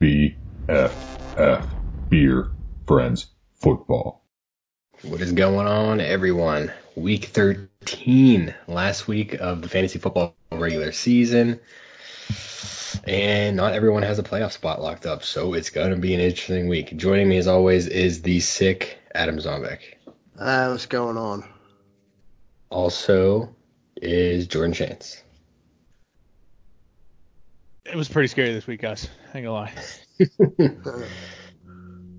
BFF Beer Friends Football. What is going on, everyone? Week 13, last week of the fantasy football regular season. And not everyone has a playoff spot locked up, so it's going to be an interesting week. Joining me, as always, is the sick Adam Zombek. Uh, what's going on? Also is Jordan Chance. It was pretty scary this week, guys. I ain't gonna lie.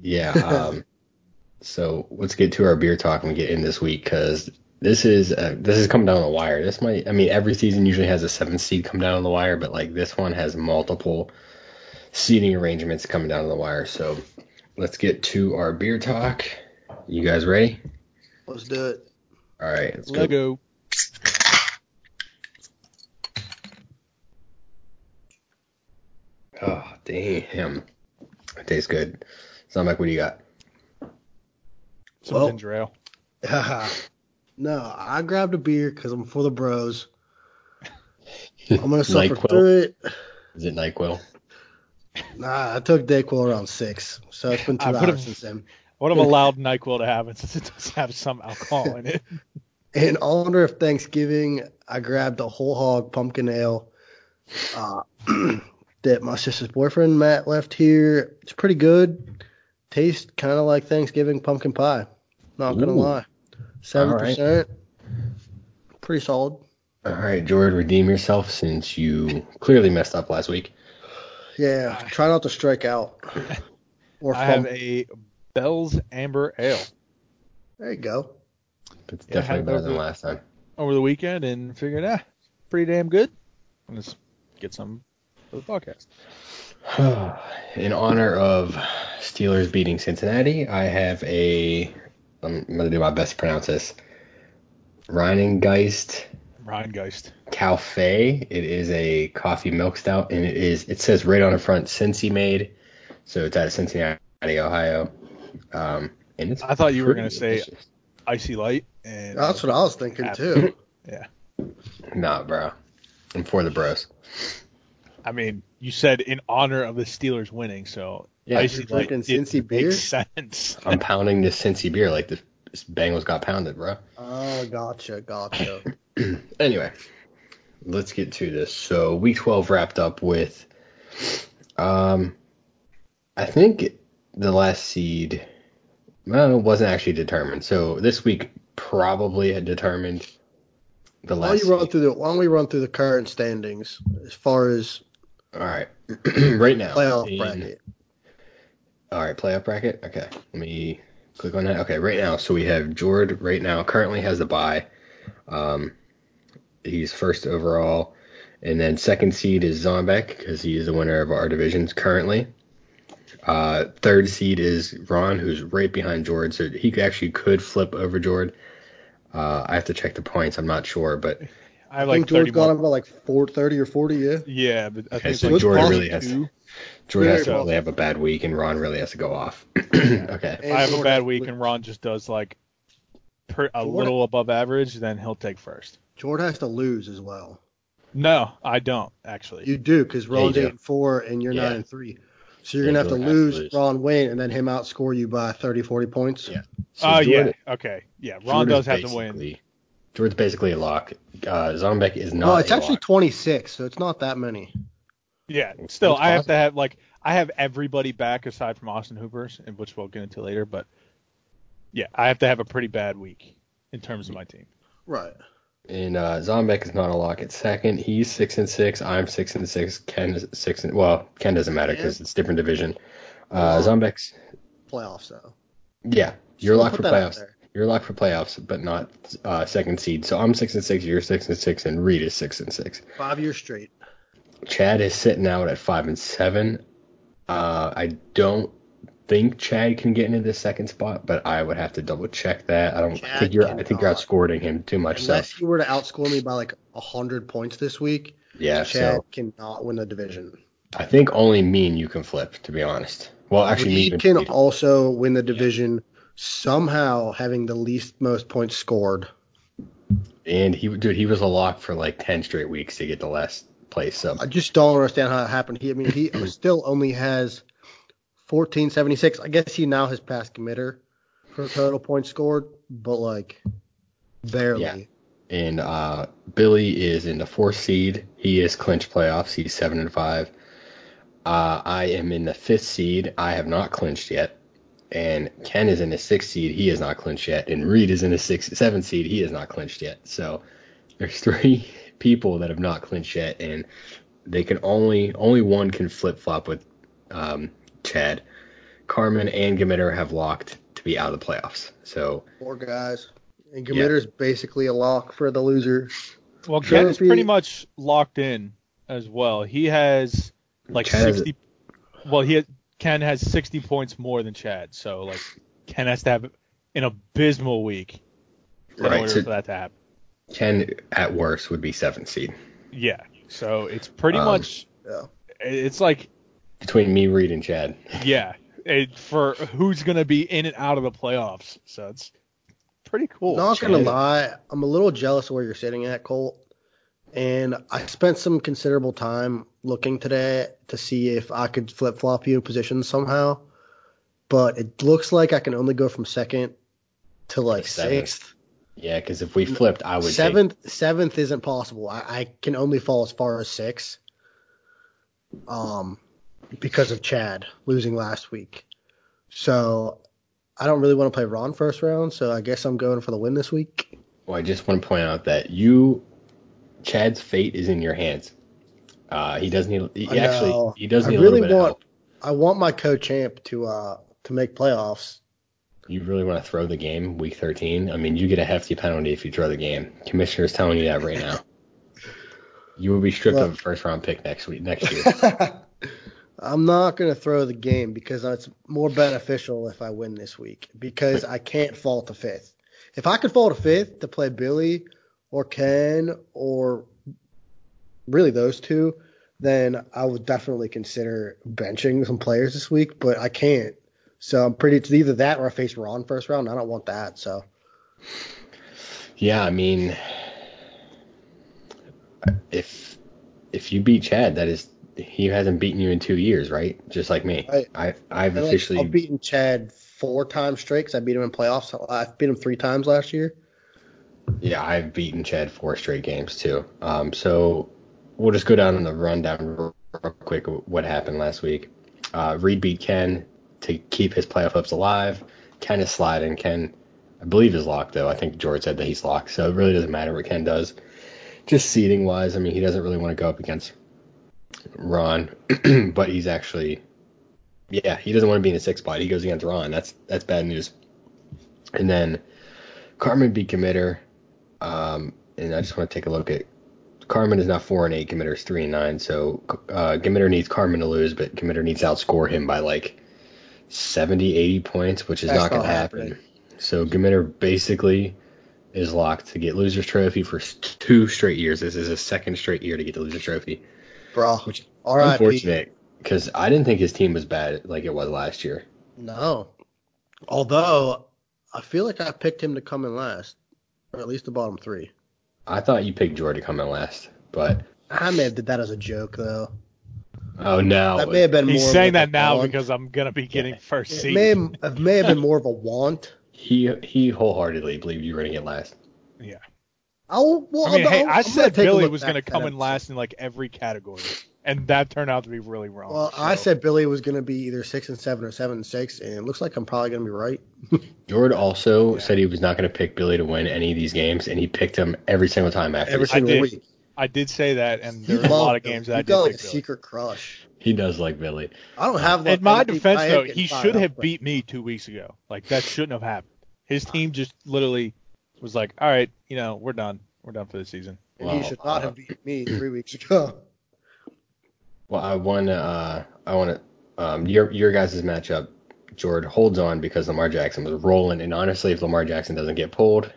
yeah. Um, so let's get to our beer talk and get in this week because this is uh, this is coming down the wire. This might, I mean, every season usually has a seventh seed come down on the wire, but like this one has multiple seating arrangements coming down the wire. So let's get to our beer talk. You guys ready? Let's do it. All right, let's Let go. Oh damn, it tastes good. Zombek, what do you got? Some Well- ginger ale. no, I grabbed a beer because I'm for the bros. I'm gonna suffer NyQuil? through it. Is it Nyquil? Nah, I took Dayquil around six, so it's been two I hours since then. I would have allowed NyQuil to have it since it does have some alcohol in it. In honor of Thanksgiving, I grabbed a whole hog pumpkin ale uh, that my sister's boyfriend Matt left here. It's pretty good. Tastes kind of like Thanksgiving pumpkin pie. Not gonna lie. Seven All right. percent. Pretty solid. All right, Jordan, redeem yourself since you clearly messed up last week. Yeah, try not to strike out. Or I have a Bell's Amber Ale There you go. It's Yeah, definitely had better those than last time. over the weekend and figured, ah, pretty damn good. Let's get some for the podcast. In honor of Steelers beating Cincinnati, I have a. I'm gonna do my best to pronounce this. Rheingeist Rheingeist. Cafe. It is a coffee milk stout, and it is. It says right on the front, Cincy made. So it's out of Cincinnati, Ohio. Um, and it's. I thought you were gonna say- IC Light. And That's what I was thinking too. Yeah. Nah, bro. I'm for the bros. I mean, you said in honor of the Steelers winning, so Yeah, Icy you're Light drinking it Cincy beer? makes sense. I'm pounding this Cincy beer like the Bengals got pounded, bro. Oh, gotcha, gotcha. anyway, let's get to this. So week 12 wrapped up with, um, I think the last seed, well, it wasn't actually determined. So this week probably had determined the Why don't you run through the Why don't we run through the current standings as far as All right, right now. playoff in- bracket? All right, playoff bracket. Okay, let me click on that. Okay, right now, so we have Jord right now currently has the bye. Um, he's first overall, and then second seed is Zombek because he is the winner of our divisions currently. Uh, third seed is Ron, who's right behind Jord, so he actually could flip over Jord. Uh, I have to check the points. I'm not sure, but I I think like 30 George got more. him about like four thirty or forty. Yeah. Yeah, but I think so like Jordan really has- 22. Jord Very has to well. really have a bad week, and Ron really has to go off. okay. And I have a bad week and Ron just does like per, a Jordan- little above average, then he'll take first. George has to lose as well. No, I don't actually. You do because Yeah, Ron's you do. eight and four and you're Yeah. nine and three. So you're Yeah, gonna have to Jordan has to lose, lose. Ron win, and then him outscore you by 30, 40 points. Yeah. So Oh yeah, okay, yeah. Ron Jordan's does have to win. Basically- Jordan's basically a lock. Uh, Zombek is not. No, it's a actually lock. 26, so it's not that many. Yeah, still, It's I have possible. to have like I have everybody back aside from Austin Hoopers, and which we'll get into later. But yeah, I have to have a pretty bad week in terms of my team. Right. And uh, Zombek is not a lock at second. He's six and six. I'm six and six. Ken is six and well, Ken doesn't matter because it's different division. Uh, Zombek's Playoffs though. yeah, you're Still locked for that out playoffs. You're locked for playoffs, but not uh, second seed. So I'm six and six. You're six and six, and Reed is six and six. Five years straight. Chad is sitting out at five and seven. Uh, I don't think Chad can get into the second spot, but I would have to double check that. I don't Chad think you're I think you're outscoring him too much. So Unless you were to outscore me by like hundred points this week, yeah, Chad so cannot win the division. I think only me and you can flip, to be honest. Well, actually, me Reed and can also win the division somehow having the least most points scored. and he dude he was a lock for like ten straight weeks to get the last place. So I just don't understand how it happened. He, I mean, he still only has 1476. I guess he now has passed committer for total points scored, but like barely. Yeah. and uh, Billy is in the fourth seed. He is clinched playoffs. He's seven and five. Uh, I am in the fifth seed. I have not clinched yet. And Ken is in the sixth seed. He is not clinched yet. And Reed is in the sixth, seventh seed. He is not clinched yet. So there's three people that have not clinched yet, and they can only only one can flip flop with um, Chad. Carmen and Gamitter have locked to be out of the playoffs. So Four guys. And committer's basically a lock for the loser. Well, Ken is Trophy- pretty much locked in as well. He has like Chad has- 60. Well, he has, Ken has 60 points more than Chad, so like Ken has to have an abysmal week in Right, order so- for that to happen. Ken at worst would be seventh seed. Yeah. So it's pretty Um, much Yeah. it's like Between me, Reed, and Chad. yeah, it, for who's gonna be in and out of the playoffs. So it's pretty cool. Not gonna lie, I'm a little jealous of where you're sitting at, Colt. And I spent some considerable time looking today to see if I could flip flop you in positions somehow. But it looks like I can only go from second to like Seventh. sixth. Yeah, because if we flipped, I would take Seventh seventh isn't possible. I, I can only fall as far as six. Um because of Chad losing last week. So I don't really want to play Ron first round, so I guess I'm going for the win this week. Well, I just want to point out that you, Chad's fate is in your hands. Uh, he does need. He I actually, he does I need a really little bit want- of help. I want my co-champ to uh to make playoffs. You really want to throw the game week 13? I mean, you get a hefty penalty if you throw the game. Commissioner's telling you that right now. You will be stripped of a first round pick next week, next year. I'm not gonna throw the game because it's more beneficial if I win this week because I can't fall to fifth. If I could fall to fifth to play Billy or Ken or really those two, then I would definitely consider benching some players this week, but I can't. So I'm pretty. It's either that or I face Ron first round. I don't want that. So yeah, I mean, if if you beat Chad, that is he hasn't beaten you in two years, right? Just like me. I I've And, like, officially I've beaten Chad four times straight because I beat him in playoffs. I've beat him three times last year. Yeah, I've beaten Chad four straight games too. Um, so we'll just go down on the rundown real quick what happened last week. Uh, Reed beat Ken to keep his playoff hopes alive. Ken is sliding. Ken, I believe, is locked though. I think George said that he's locked, so it really doesn't matter what Ken does. Just seating wise, I mean, he doesn't really want to go up against Ron, but he's actually, yeah, he doesn't want to be in a six spot. He goes against Ron. That's that's bad news. And then Carmen beat Committer. Um, and I just want to take a look at Carmen is now four and eight. Committer is three and nine. So uh, Committer needs Carmen to lose, but Committer needs to outscore him by like 70, 80 points, which is That's not going to happen. happening. So Committer basically is locked to get losers trophy for two straight years. This is his second straight year to get the losers trophy. Bro, Which R.I.P. Unfortunate, because I didn't think his team was bad like it was last year. No. Although I feel like I picked him to come in last, or at least the bottom three. I thought you picked Jordan to come in last, but I may have did that as a joke though. oh no, That may have been He's more saying of that now want. because I'm gonna be getting first it seat. may have, it may have been more of a want. he he wholeheartedly believed you were going to get last. yeah. I'll, well, I mean, I'll- hey, I'll- I said Billy was gonna come in last in like every category, and that turned out to be really wrong. Well, I said Billy was gonna be either six and seven or seven and six, and it looks like I'm probably gonna be right. Jord also Yeah. said he was not going to pick Billy to win any of these games, and he picked him every single time after. Every the single did. week. I did say that, and You there were a lot of games that you I got did like a pick Billy. secret crush. He does like Billy. I don't have. In my defense, though, he fired should up, have but- beat me two weeks ago. Like that shouldn't have happened. His team just literally was like, "All right, you know, we're done. We're done for the season." and he should not uh, have beat me three weeks ago. Well, I want to. Uh, I want to. Um, your your guys' matchup, Jord holds on because Lamar Jackson was rolling, and honestly, if Lamar Jackson doesn't get pulled,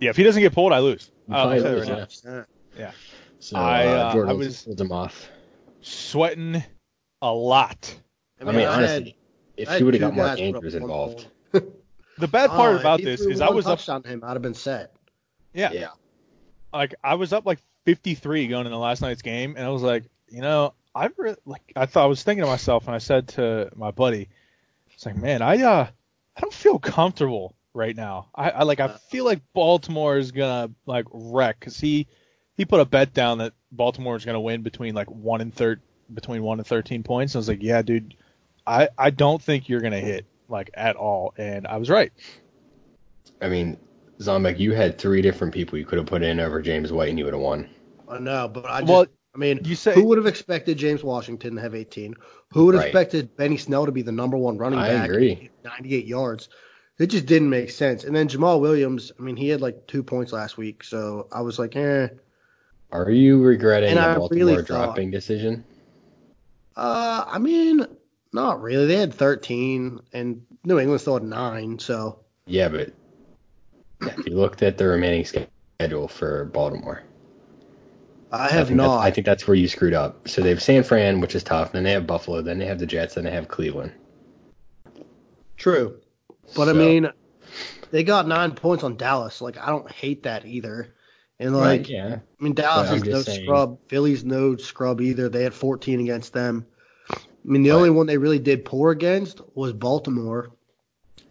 Yeah, if he doesn't get pulled, I lose. You I'll probably say that lose, right yeah. Yeah. so I, uh, uh, Jord I was- holds him off. Sweating a lot. I mean, I honestly, had- if I he would have got Mark guys Andrews involved. The bad part if about this is I was up on him, I'd have been set. Yeah. Yeah, like I was up like 53 going into last night's game, and I was like, you know, I re- like I thought I was thinking to myself, and I said to my buddy, it's like, man, I uh, I don't feel comfortable right now. I, I like I feel like Baltimore is gonna like wreck because he he put a bet down that Baltimore is gonna win between like one and third between one and 13 points. And I was like, yeah, dude, I I don't think you're gonna hit like at all, and I was right. I mean, Zombek, you had three different people you could have put in over James White, and you would have won. I know, but I just, Well, I mean, you say- who would have expected James Washington to have 18? Who would have Right. expected Benny Snell to be the number one running I back? agree. 98 yards. It just didn't make sense. And then Jamaal Williams, I mean, he had like two points last week, so I was like, eh. Are you regretting And the I Baltimore really thought- dropping decision? Uh, I mean, not really. They had 13, and New England still had nine, so Yeah, but if you looked at the remaining schedule for Baltimore, I I have think not. I think that's where you screwed up. So they have San Fran, which is tough. Then they have Buffalo. Then they have the Jets. Then they have Cleveland. True. But I mean, they got nine points on Dallas. Like, I don't hate that either. And like, right? Yeah. I mean, Dallas is no saying- scrub. Philly's no scrub either. They had 14 against them. I mean, the only one they really did poor against was Baltimore.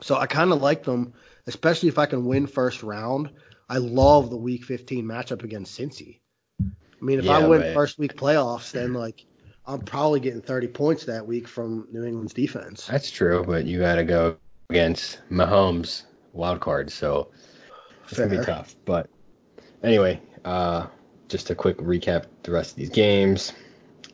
So I kind of like them, especially if I can win first round. I love the Week 15 matchup against Cincy. I mean, if I win but- first week playoffs, then like I'm probably getting 30 points that week from New England's defense. That's true, but you got to go against Mahomes wild card, so it's gonna be tough. But anyway, uh, just a quick recap the rest of these games.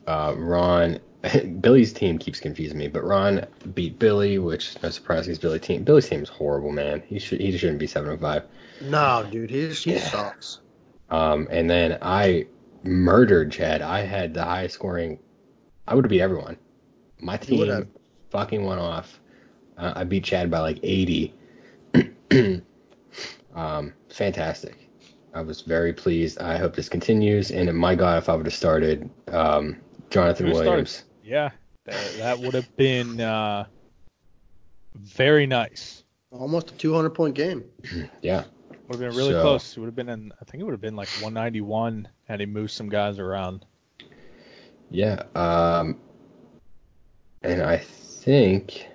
Uh, Ron, Billy's team keeps confusing me, but Ron beat Billy, which no surprise, he's Billy team. Billy's team is horrible, man. He should he shouldn't be seven and five. No, dude, he he Yeah. sucks. Um, and then I murdered Chad. I had the highest scoring. I would have beat everyone. My You would team have. fucking went off. Uh, I beat Chad by like 80. um, fantastic. I was very pleased. I hope this continues. And my God, if I would have started um, Jonathan Who started? Williams. Yeah, that, that would have been uh, very nice. Almost a 200 point game. Yeah. Would have been really So- close. It would have been in. I think it would have been like 191 had he moved some guys around. Yeah. Um, and I think,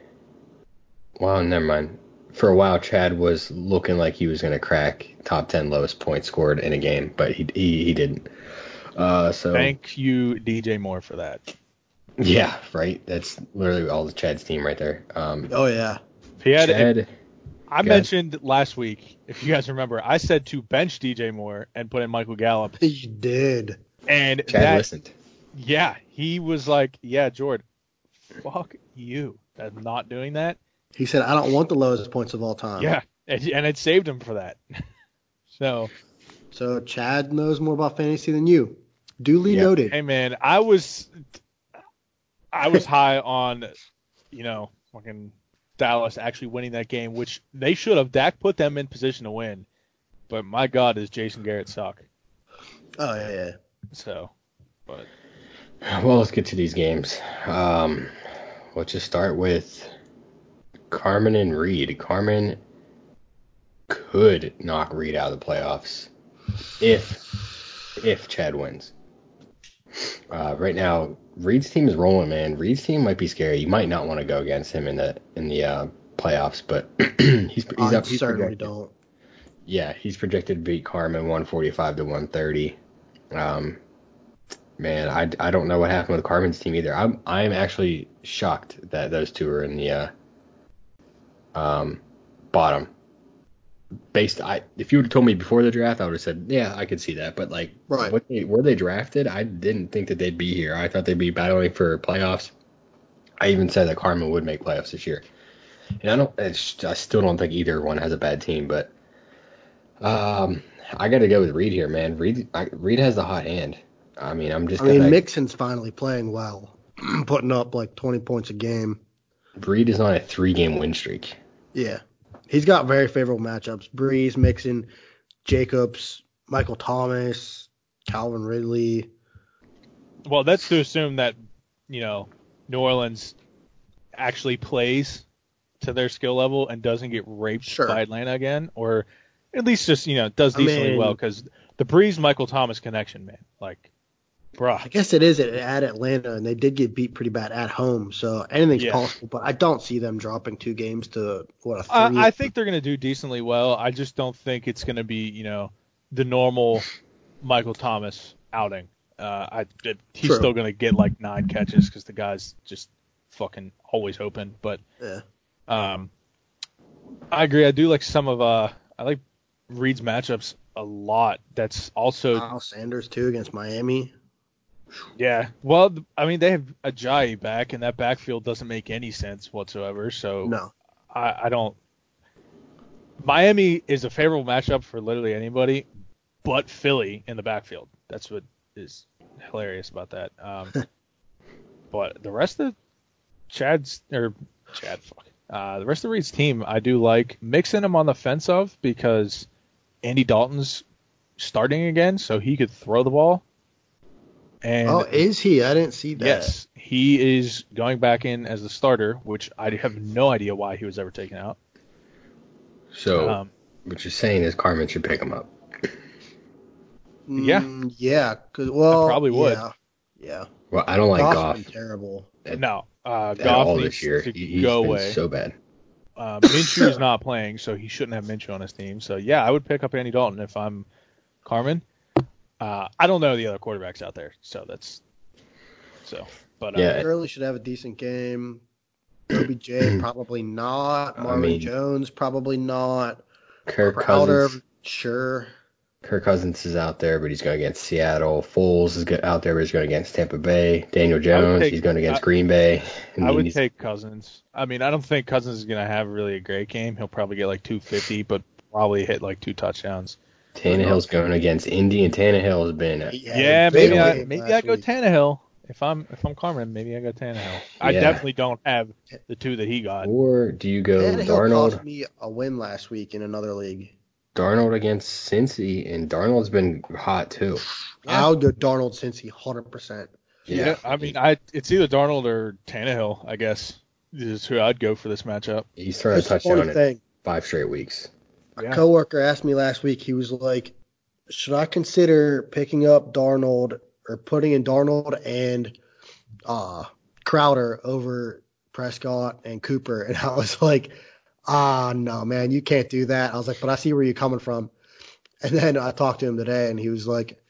well, never mind. For a while, Chad was looking like he was going to crack top 10 lowest points scored in a game, but he he, he didn't. Uh, so Thank you, DJ Moore, for that. yeah, right. That's literally all the Chad's team right there. Um, Oh yeah. If he had, if- Chad, I Go mentioned last week, if you guys remember, I said to bench DJ Moore and put in Michael Gallup, You did. and Chad that, listened. yeah, he was like, yeah, Jordan, fuck you, I'm not doing that. He said, I don't want the lowest points of all time. Yeah, and, and it saved him for that. so, So Chad knows more about fantasy than you. Duly Yeah. noted. hey man, I was, I was high on, you know, fucking Dallas actually winning that game, which they should have. Dak put them in position to win, but my God, does Jason Garrett suck? Oh yeah, yeah. So, but Well, let's get to these games. Um, let's just start with Carmen and Reed. Carmen could knock Reed out of the playoffs if if Chad wins. Uh, right now, Reed's team is rolling, man. Reed's team might be scary. You might not want to go against him in the in the uh, playoffs, but he's he's I up. He's certainly projected- don't. yeah, he's projected to beat Carmen 145 to 130. Um, man, I, I don't know what happened with Carmen's team either. I'm I'm actually shocked that those two are in the uh, um, bottom. Based, I if you would have told me before the draft, I would have said, yeah, I could see that. But like, Right. what they, where they drafted, I didn't think that they'd be here. I thought they'd be battling for playoffs. I even said that Carmen would make playoffs this year. And I don't, it's, I still don't think either one has a bad team, but um, I got to go with Reed here, man. Reed, I, Reed has the hot hand. I mean, I'm just I mean, gonna. Mixon's finally playing well, putting up like 20 points a game. Reed is on a three-game win streak. Yeah, he's got very favorable matchups: Brees, Mixon, Jacobs, Michael Thomas, Calvin Ridley. well, that's to assume that you know New Orleans actually plays to their skill level and doesn't get raped Sure. by Atlanta again, or at least just you know does I decently mean- well because the Brees Michael Thomas connection, man. Like, I guess it is at, at Atlanta, and they did get beat pretty bad at home, so anything's Yeah. possible. But I don't see them dropping two games to what a three. I, I think they're gonna do decently well. I just don't think it's gonna be, you know, the normal Michael Thomas outing. Uh, I he's True. still gonna get like nine catches because the guy's just fucking always open. But Yeah. um, I agree. I do like some of uh, I like Reed's matchups a lot. That's also Miles Sanders too against Miami. Yeah. Well, I mean, they have Ajayi back, and that backfield doesn't make any sense whatsoever. So No, I, I don't. Miami is a favorable matchup for literally anybody, but Philly in the backfield. That's what is hilarious about that. Um, but the rest of Chad's or Chad, fuck, uh, the rest of Reed's team, I do like mixing him on the fence of because Andy Dalton's starting again, so he could throw the ball. And oh, is he? I didn't see that. Yes, he is going back in as the starter, which I have no idea why he was ever taken out. So Um, what you're saying is Carmen should pick him up. Yeah. Yeah. yeah. 'cause- well, I probably would. Yeah. Yeah. Well, I don't like Goff's Goff been terrible. at, no, uh, Goff all needs this year. to He, he's go been away. so bad. Uh, Minshew is not playing, so he shouldn't have Minshew on his team. So yeah, I would pick up Andy Dalton if I'm Carmen. Uh, I don't know the other quarterbacks out there, so that's so. But uh, Yeah. Gurley should have a decent game. OBJ probably not. I Marvin mean- Jones probably not. Kirk Crowder, Cousins. sure. Kirk Cousins is out there, but he's going against Seattle. Foles is out there, but he's going against Tampa Bay. Daniel Jones, take- he's going against I- Green Bay. And I would take Cousins. I mean, I don't think Cousins is gonna have really a great game. He'll probably get like 250, but probably hit like two touchdowns. Tannehill's going against Indy, and Tannehill has been. He had a Yeah, maybe I maybe I go week. Tannehill. If I'm if I'm Carmen, maybe I go Tannehill. I definitely don't have the two that he got. Or do you go Tannehill Darnold? cost me a win last week in another league. Darnold against Cincy, and Darnold's been hot too. Yeah. I'll go Darnold since he 100%. Yeah, I mean, I it's either Darnold or Tannehill. I guess is who I'd go for this matchup. he's thrown a It's a touchdown in five straight weeks. A Yeah. coworker asked me last week. He was like, "Should I consider picking up Darnold or putting in Darnold and uh, Crowder over Prescott and Cooper?" And I was like, "Ah, no, man, you can't do that." I was like, "But I see where you're coming from." And then I talked to him today, and he was like,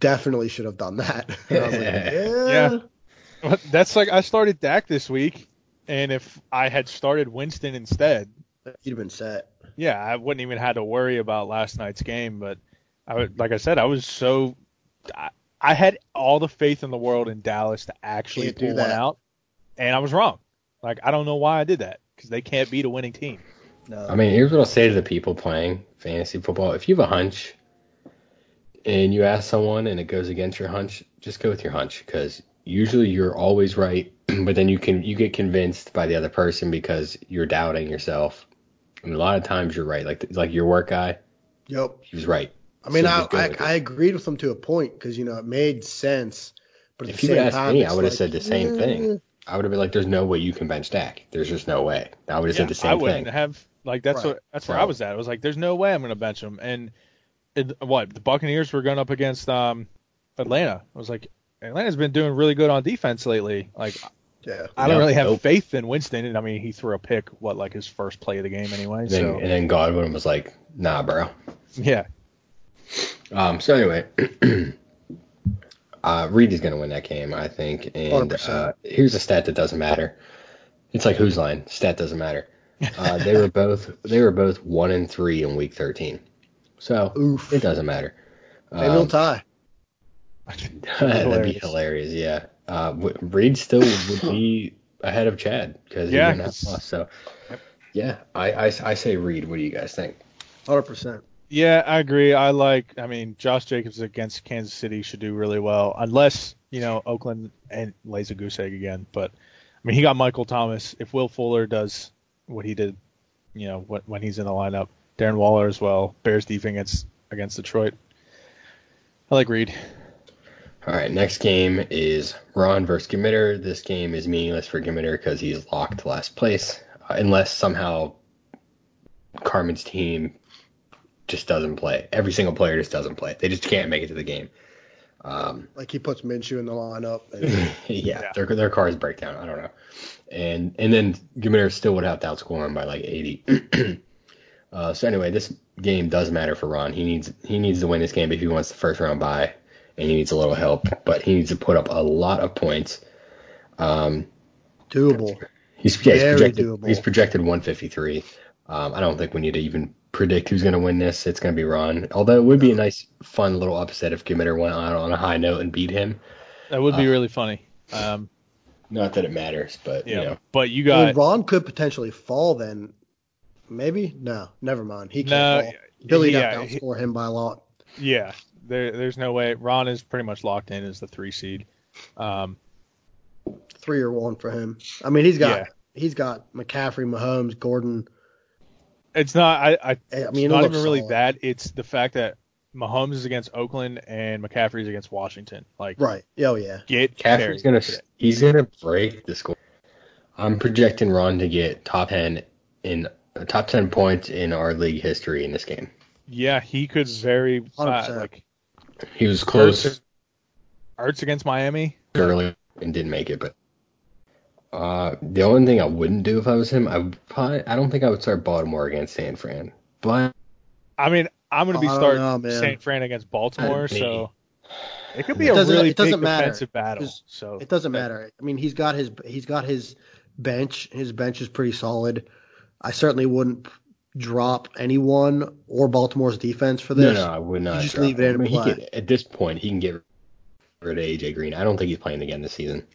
"Definitely should have done that." And I was like, Yeah. But That's like I started Dak this week, and if I had started Winston instead, you'd have been set." yeah, I wouldn't even had to worry about last night's game. But I would, like I said, I was so I, I had all the faith in the world in Dallas to actually Can't do pull one that. out, and I was wrong. Like I don't know why I did that because they can't beat a winning team. No. I mean, here's what I'll say to the people playing fantasy football: if you have a hunch and you ask someone and it goes against your hunch, just go with your hunch because usually you're always right, but then you can you get convinced by the other person because you're doubting yourself. I mean, a lot of times you're right. Like like your work guy, Yep. He's right. I mean, So I, just I. I agreed with him to a point because you know it made sense. But If you same asked time, me, I would have like, said the same eh, thing. I would have been like, "There's no way you can bench Dak. There's just no way." I would have Yeah, said the same thing. I wouldn't thing. have like that's Right. what that's where So- I was at. I was like, there's no way I'm gonna bench him. And it, what the Buccaneers were going up against um Atlanta. I was like, Atlanta's been doing really good on defense lately. Like Yeah. I don't Yep, really have nope. faith in Winston. I mean, he threw a pick, what like his first play of the game anyway. And then, So and then Godwin was like, "Nah, bro." yeah, Um, so anyway, uh, Reed is going to win that game, I think. And uh, here's a stat that doesn't matter. It's like whose line? Stat doesn't matter. Uh, they were both they were both one and three in week 13, so Oof. it doesn't matter. Maybe they'll Um, tie. that'd be hilarious. Yeah, uh, Reed still would be ahead of Chad because he Yeah, wouldn't have 'cause- lost. So yeah, I, I I say Reed. What do you guys think? Hundred percent. yeah, I agree. I like. I mean, Josh Jacobs against Kansas City should do really well, unless you know Oakland and lays a goose egg again. But I mean, he got Michael Thomas. If Will Fuller does what he did, you know, when, when he's in the lineup, Darren Waller as well. Bears defense against against Detroit. I like Reed. All right, next game is Ron versus Gimitter. This game is meaningless for Gimitter because he's locked to last place, uh, unless somehow Carmen's team just doesn't play. Every single player just doesn't play. They just can't make it to the game. Um, Like he puts Minshew in the lineup. And, yeah, Yeah. their their cars break down. I don't know. And and then Gimmer still would have to outscore him by like 80. uh, so anyway, this game does matter for Ron. He needs he needs to win this game if he wants the first round bye, and he needs a little help. But he needs to put up a lot of points. Um, doable. he's yeah, he's Very projected doable. he's projected 153. Um, I don't think we need to even predict who's going to win this. It's going to be Ron. Although it would be a nice, fun little upset if Gimmitter went on on a high note and beat him. That would Uh, be really funny. Um, Not that it matters, but yeah, you know. but you Well, got Ron could potentially fall then. Maybe? No, never mind. He can't fall. Billy yeah, would he- outscore him by a lot. yeah. There, there's no way. Ron is pretty much locked in as the three seed. Um, Three or one for him. I mean, he's got Yeah. he's got McCaffrey, Mahomes, Gordon. it's not. I, I I mean, it not even really solid. that. It's the fact that Mahomes is against Oakland and McCaffrey is against Washington. Like, Right. Oh yeah. get Caffrey's carried gonna today. he's gonna break the score. I'm projecting Ron to get top ten in uh, top ten points in our league history in this game. Yeah, he could very uh, like He was close Arts against Miami. early and didn't make it, but uh, the only thing I wouldn't do if I was him, I would probably I don't think I would start Baltimore against San Fran, but I mean, I'm going to be I don't starting know, man. St. Fran against Baltimore, so it could be It a doesn't- really it doesn't big matter, defensive battle. 'cause So It doesn't matter. I mean, he's got his he's got his bench. His bench is pretty solid. I certainly wouldn't drop anyone or Baltimore's defense for this. no, no, I would not. just drop leave it him. in I mean, he play. could, at this point, he can get rid of AJ Green. I don't think he's playing again this season.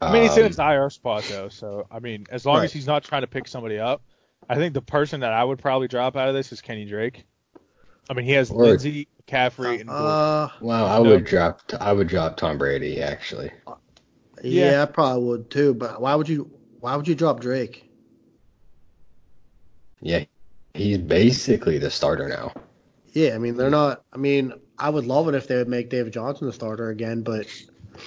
I mean, he's in Um, his IR spot though, so I mean, as long Right. as he's not trying to pick somebody up, I think the person that I would probably drop out of this is Kenny Drake. I mean, he has Or- Lindsay, McCaffrey, and Gordon. Uh, Well, I No. would drop. I would drop Tom Brady actually. yeah, Yeah. I probably would too. But why would you? Why would you drop Drake? Yeah, he's basically the starter now. Yeah, I mean they're not. I mean, I would love it if they would make David Johnson the starter again, but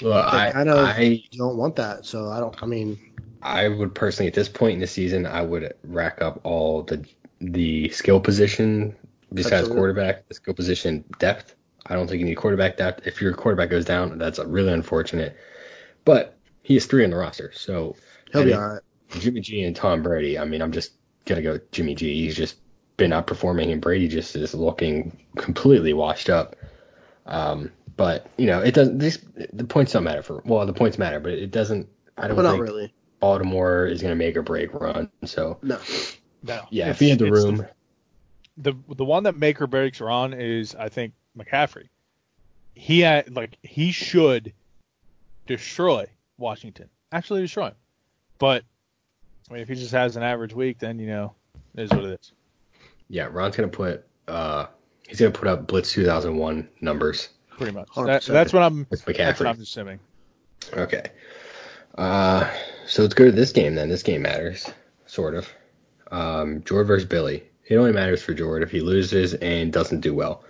Well, I, kind of- I, don't want that. So I don't. I mean, I would personally at this point in the season, I would rack up all the the skill position besides Absolutely. quarterback, the skill position depth. I don't think you need quarterback depth. If your quarterback goes down, that's really unfortunate. But he is three on the roster, so he'll be all right. Jimmy G and Tom Brady. I mean, I'm just gonna go with Jimmy G. He's just been outperforming, and Brady just is looking completely washed up. Um, but you know, it doesn't. These the points don't matter for. Well, the points matter, but it doesn't. I don't But not think really. Baltimore is gonna make or break run. So No. No, yeah, it's- if he had the room, the the one that make or breaks Ron is I think McCaffrey. He had like he should destroy Washington. Actually destroy him. But I mean if he just has an average week then you know it is what it is. yeah, Ron's gonna put. Uh, he's gonna put up Blitz 2001 numbers Pretty much. That, that's what I'm that's what I'm assuming. Okay. Uh, so let's go to this game then. This game matters, sort of. Um, Jord versus Billy. It only matters for Jord if he loses and doesn't do well.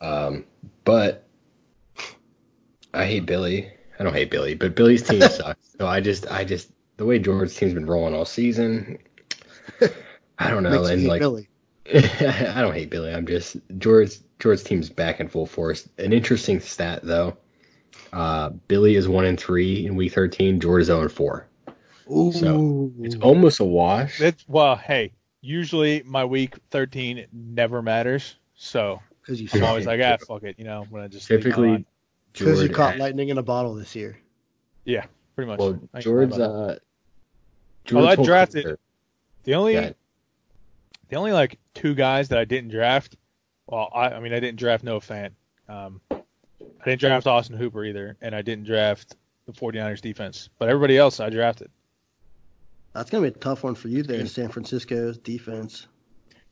Um, but I hate Billy. I don't hate Billy, but Billy's team sucks. So I just, I just, the way George's team's been rolling all season, I don't know. Makes and like, Billy. I don't hate Billy. I'm just George's George's team's back in full force. An interesting stat though. Uh, Billy is one and three in week 13. George is 0 and four. Ooh. So it's almost a wash. It's well, hey, usually my week 13 never matters. So Because you, I'm always like, ah, fuck it, you know, when I just Typically, because you caught lightning in a bottle this year. yeah, pretty much. well, I ain't gonna lie George's about it. uh, George's I drafted- career- The only Yeah. the only like two guys that I didn't draft. Well, I, I mean I didn't draft Noah Fant. Um, I didn't draft Austin Hooper either, and I didn't draft the 49ers defense. But everybody else I drafted. That's gonna be a tough one for you there, San Francisco's defense.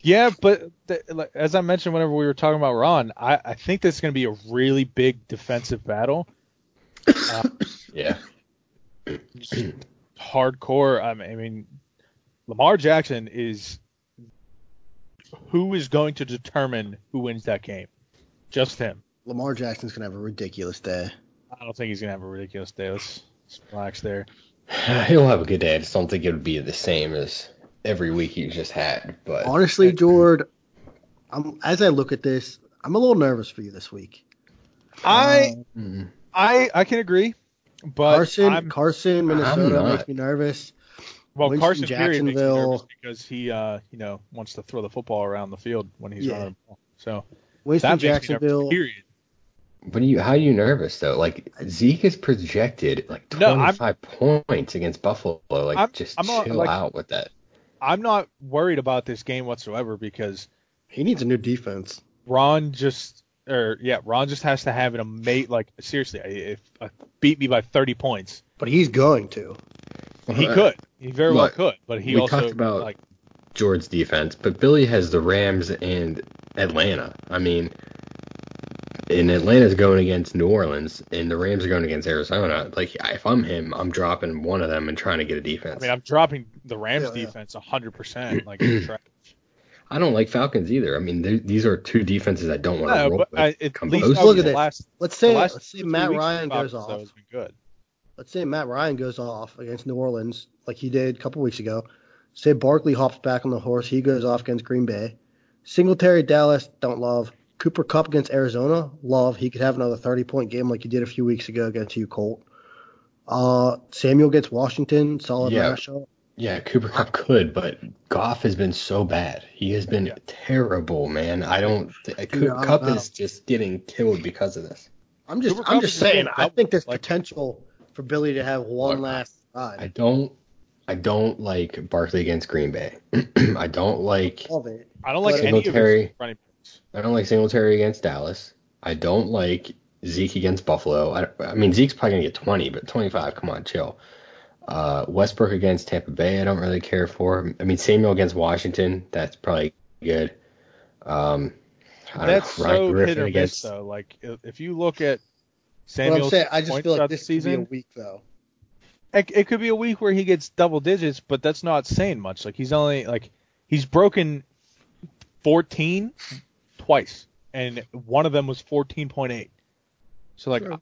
Yeah, but th- like, as I mentioned whenever we were talking about Ron, I, I think this is going to be a really big defensive battle. Yeah. Hardcore. I mean, I mean, Lamar Jackson is who is going to determine who wins that game. Just him. Lamar Jackson's gonna have a ridiculous day. I don't think he's gonna have a ridiculous day. Let's, let's relax there. He'll have a good day. I just don't think it would be the same as every week he's just had. But Honestly, Jord, I'm as I look at this, I'm a little nervous for you this week. I Mm. I I can agree, but Carson, I'm, Carson, Minnesota makes me nervous. well, Winston, Carson period makes me Jacksonville. nervous because he uh you know wants to throw the football around the field when he's Yeah. running the ball. So Winston, that makes me nervous. Jacksonville. Period. But you, how are you nervous though? Like Zeke is projected like No, 25 points against Buffalo. Like I'm- just I'm not- chill like- out with that. I'm not worried about this game whatsoever because He needs a new defense. Ron just or yeah, Ron just has to have an amazing like seriously, if uh, beat me by 30 points, But he's going to. he Uh, could. He very well look, could, but he we also talked about- like George's defense, but Billy has the Rams and Atlanta. I mean, and Atlanta's going against New Orleans, and the Rams are going against Arizona. Like, if I'm him, I'm dropping one of them and trying to get a defense. I mean, I'm dropping the Rams Yeah, yeah. defense 100%. Like, it's trash. I don't like Falcons either. I mean, th- these are two defenses I don't want to no, roll but with. I, at Come least close over Look at the it. last, Let's the say last let's say Matt Ryan goes off. good. Let's say Matt Ryan goes off against New Orleans like he did a couple weeks ago. Say Barkley hops back on the horse, he goes off against Green Bay. Singletary, Dallas, don't love. Cooper Kupp against Arizona, love. He could have another 30 point game like he did a few weeks ago against you, Colt. Uh, Samuel gets Washington, solid Yeah. matchup. Yeah, Cooper Kupp could, but Goff has been so bad. He has been Yeah. terrible, man. I don't. Th- Dude, Cooper I don't Cup know. is just getting killed because of this. I'm just, Cooper I'm Kupp just saying. I think there's like- potential for Billy to have one Look, last I don't. I don't like Barkley against Green Bay. I don't like. I don't like But any of his Singletary- running backs. I don't like Singletary against Dallas. I don't like Zeke against Buffalo. I, I mean, Zeke's probably gonna get 20, but 25. Come on, chill. Uh, Westbrook against Tampa Bay. I don't really care for. I mean, Samuel against Washington. That's probably good. Um, I don't That's know. Ryan so Griffin hit or miss, though. Like, if if you look at But I'm Samuel's saying, I just points feel like throughout this the could be a week though. it, it could be a week where he gets double digits, but that's not saying much. Like, he's only like he's broken 14 twice, and one of them was 14.8. So like, Sure.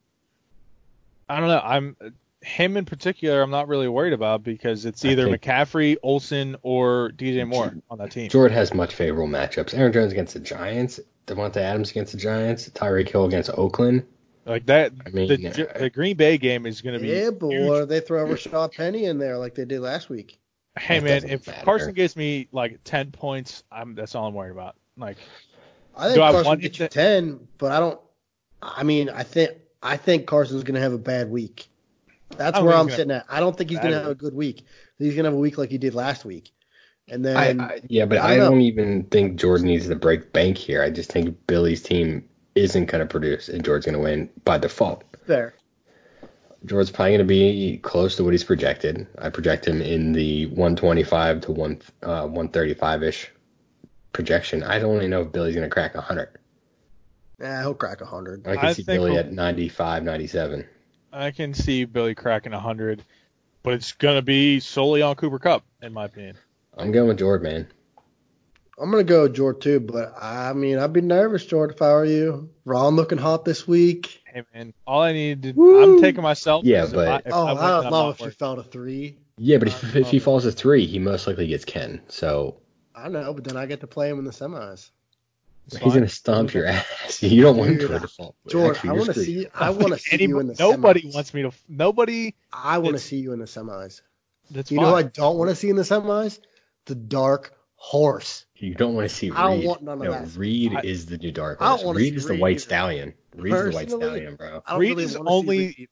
I don't know. I'm him in particular. I'm not really worried about because it's either think- McCaffrey, Olsen, or DJ Moore on that team. Jordan has much favorable matchups. Aaron Jones against the Giants. Davante Adams against the Giants. Tyreek Hill against Oakland. Like that, I mean, the, uh, the Green Bay game is going to be. Yeah, but huge. what if they throw Rashaad Penny in there like they did last week? Hey That man, if matter. Carson gives me like 10 points, I'm that's all I'm worried about. Like, I think Do I Carson want gets you ten, but I don't. I mean, I think I think Carson's gonna have a bad week. That's where I'm he's sitting at. I don't think he's gonna have a good week. He's gonna have a week like he did last week, and then I, I, yeah, but I I don't don't, even think Jordan needs to break bank here. I just think Billy's team isn't going to produce, and Jordan's going to win by default. fair. Jordan's probably going to be close to what he's projected. I project him in the 125 to 1 uh, 135 ish projection. I don't even know if Billy's going to crack 100. Yeah, he'll crack hundred. I can I see Billy at 95, 97. I can see Billy cracking 100, but it's going to be solely on Cooper Kupp, in my opinion. I'm going with Jordan, man. I'm gonna go with Jord too, but I mean, I'd be nervous, Jord, if I were you. Ron looking hot this week. Hey man, all I need to, Woo! I'm taking myself. Yeah, because if but- I, if oh, I I, win, then would I'm love not if you fell to three. Yeah, but if, if he falls to three, he most likely gets Ken. So I know, but then I get to play him in the semis. It's he's fine. going to stomp your ass. You don't want him Dude, to default. Jord, Actually, I want to see. I want to see Any- you in the semis. nobody semis. wants me to. Nobody. I want to see you in the semis. That's You fine. know who I don't want to see in the semis? The Dark Horse. You don't want to see Reed. I don't want none of no, that. Reed I- is the new dark I don't horse. Reed see is the Reed white either. stallion. Reed's the white stallion, bro. I don't Reed really is wanna only- see Reed,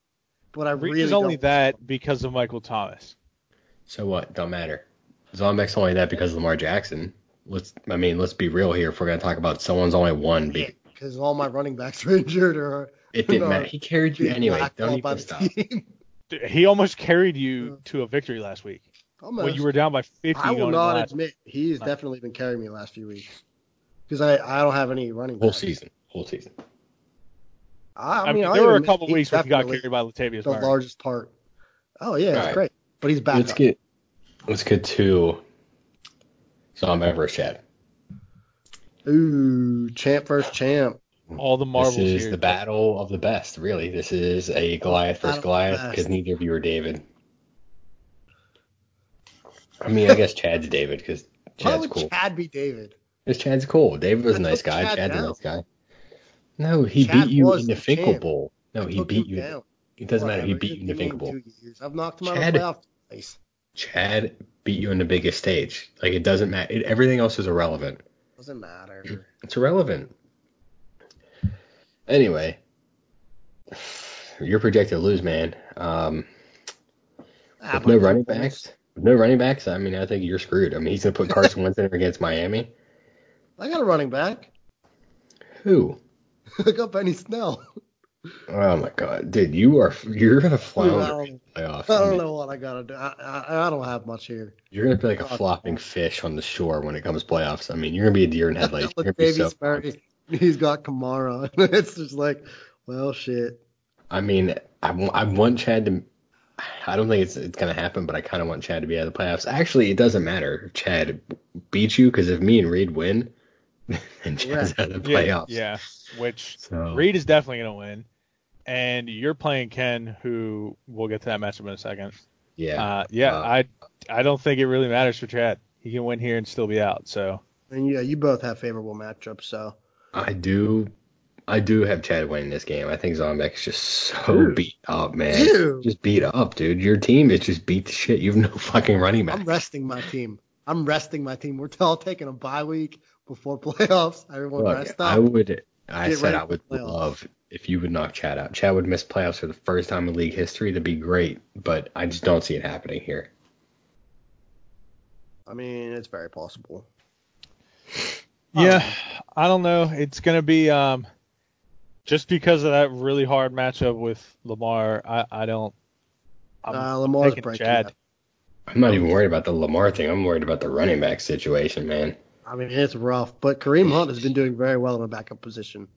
but I Reed really is only don't. that because of Michael Thomas. So what? Don't matter. Zombek's only that because of Lamar Jackson. Let's. I mean, let's be real here. If we're gonna talk about someone's only one, be- because all my running backs are injured or it didn't No, matter. He carried you anyway. Don't even stop. He almost carried you to a victory last week Almost. when you were down by 50. I will not last- admit he's Right. definitely been carrying me the last few weeks because I, I don't have any running Whole backs. season. Whole season. I, I I mean, mean, I'll there were a couple he's weeks when he got carried by Latavius the Murray. largest part. Oh yeah, it's Alright. great, but he's back. Let's up. get. Let's get to Zombek versus Chad. Ooh, champ versus champ. All the marbles This is here. the battle of the best, really. This is a Goliath versus Battle of the Goliath because neither of you are David. I mean, I guess Chad's David because Why Chad's would cool. Chad be David? It's Chad's cool. David was a I nice guy. Chad Chad's a nice guy. No, he Chad beat you in the the Finkel champ. Bowl. No, I he beat you. down. It doesn't matter. He beat you in the give Finkel Bowl. I've knocked him out Chad- of the playoff twice. Chad beat you in the biggest stage. Like it doesn't matter. It, everything else is irrelevant. Doesn't matter. It's irrelevant. Anyway, you're projected to lose, man. Um, Ah, with no running backs, with no running backs. I mean, I think you're screwed. I mean, he's gonna put Carson Wentz in against Miami. I got a running back. Who? I got Benny Snell. Oh my God, dude, you are you're gonna I flounder don't, in the playoffs. I I don't mean, know what I gotta do. I, I, I don't have much here. You're gonna be like a flopping fish on the shore when it comes to playoffs. I mean, you're gonna be a deer in headlights. You're gonna be so. Davies he's got Kamara. it's just like, well, shit. I mean, I, wa- I want Chad to. I don't think it's it's gonna happen, but I kind of want Chad to be out of the playoffs. Actually, it doesn't matter if Chad beats you because if me and Reed win, then Chad's out of the Yeah, playoffs. yeah. Which So Reed is definitely gonna win, and you're playing Ken, who we'll get to that matchup in a second. yeah, Uh, yeah, Uh, I I don't think it really matters for Chad. He can win here and still be out. So And yeah, you both have favorable matchups, so I do. I do have Chad winning this game. I think Zombek is just so Dude. beat up, man. Dude. Just beat up, dude. Your team is just beat the shit. You have no fucking running back. I'm resting my team. I'm resting my team. We're all taking a bye week before playoffs. Everyone Look, rest up. I up. would. I Get said I would love if you would knock Chad out. Chad would miss playoffs for the first time in league history. That'd be great, but I just don't see it happening here. I mean, it's very possible. yeah, I don't know. It's gonna be um just because of that really hard matchup with Lamar. I I don't. I'm uh, Lamar's breaking. Chad. up. I'm not even worried about the Lamar thing. I'm worried about the running back situation, man. I mean, it's rough, but Kareem Hunt has been doing very well in a backup position.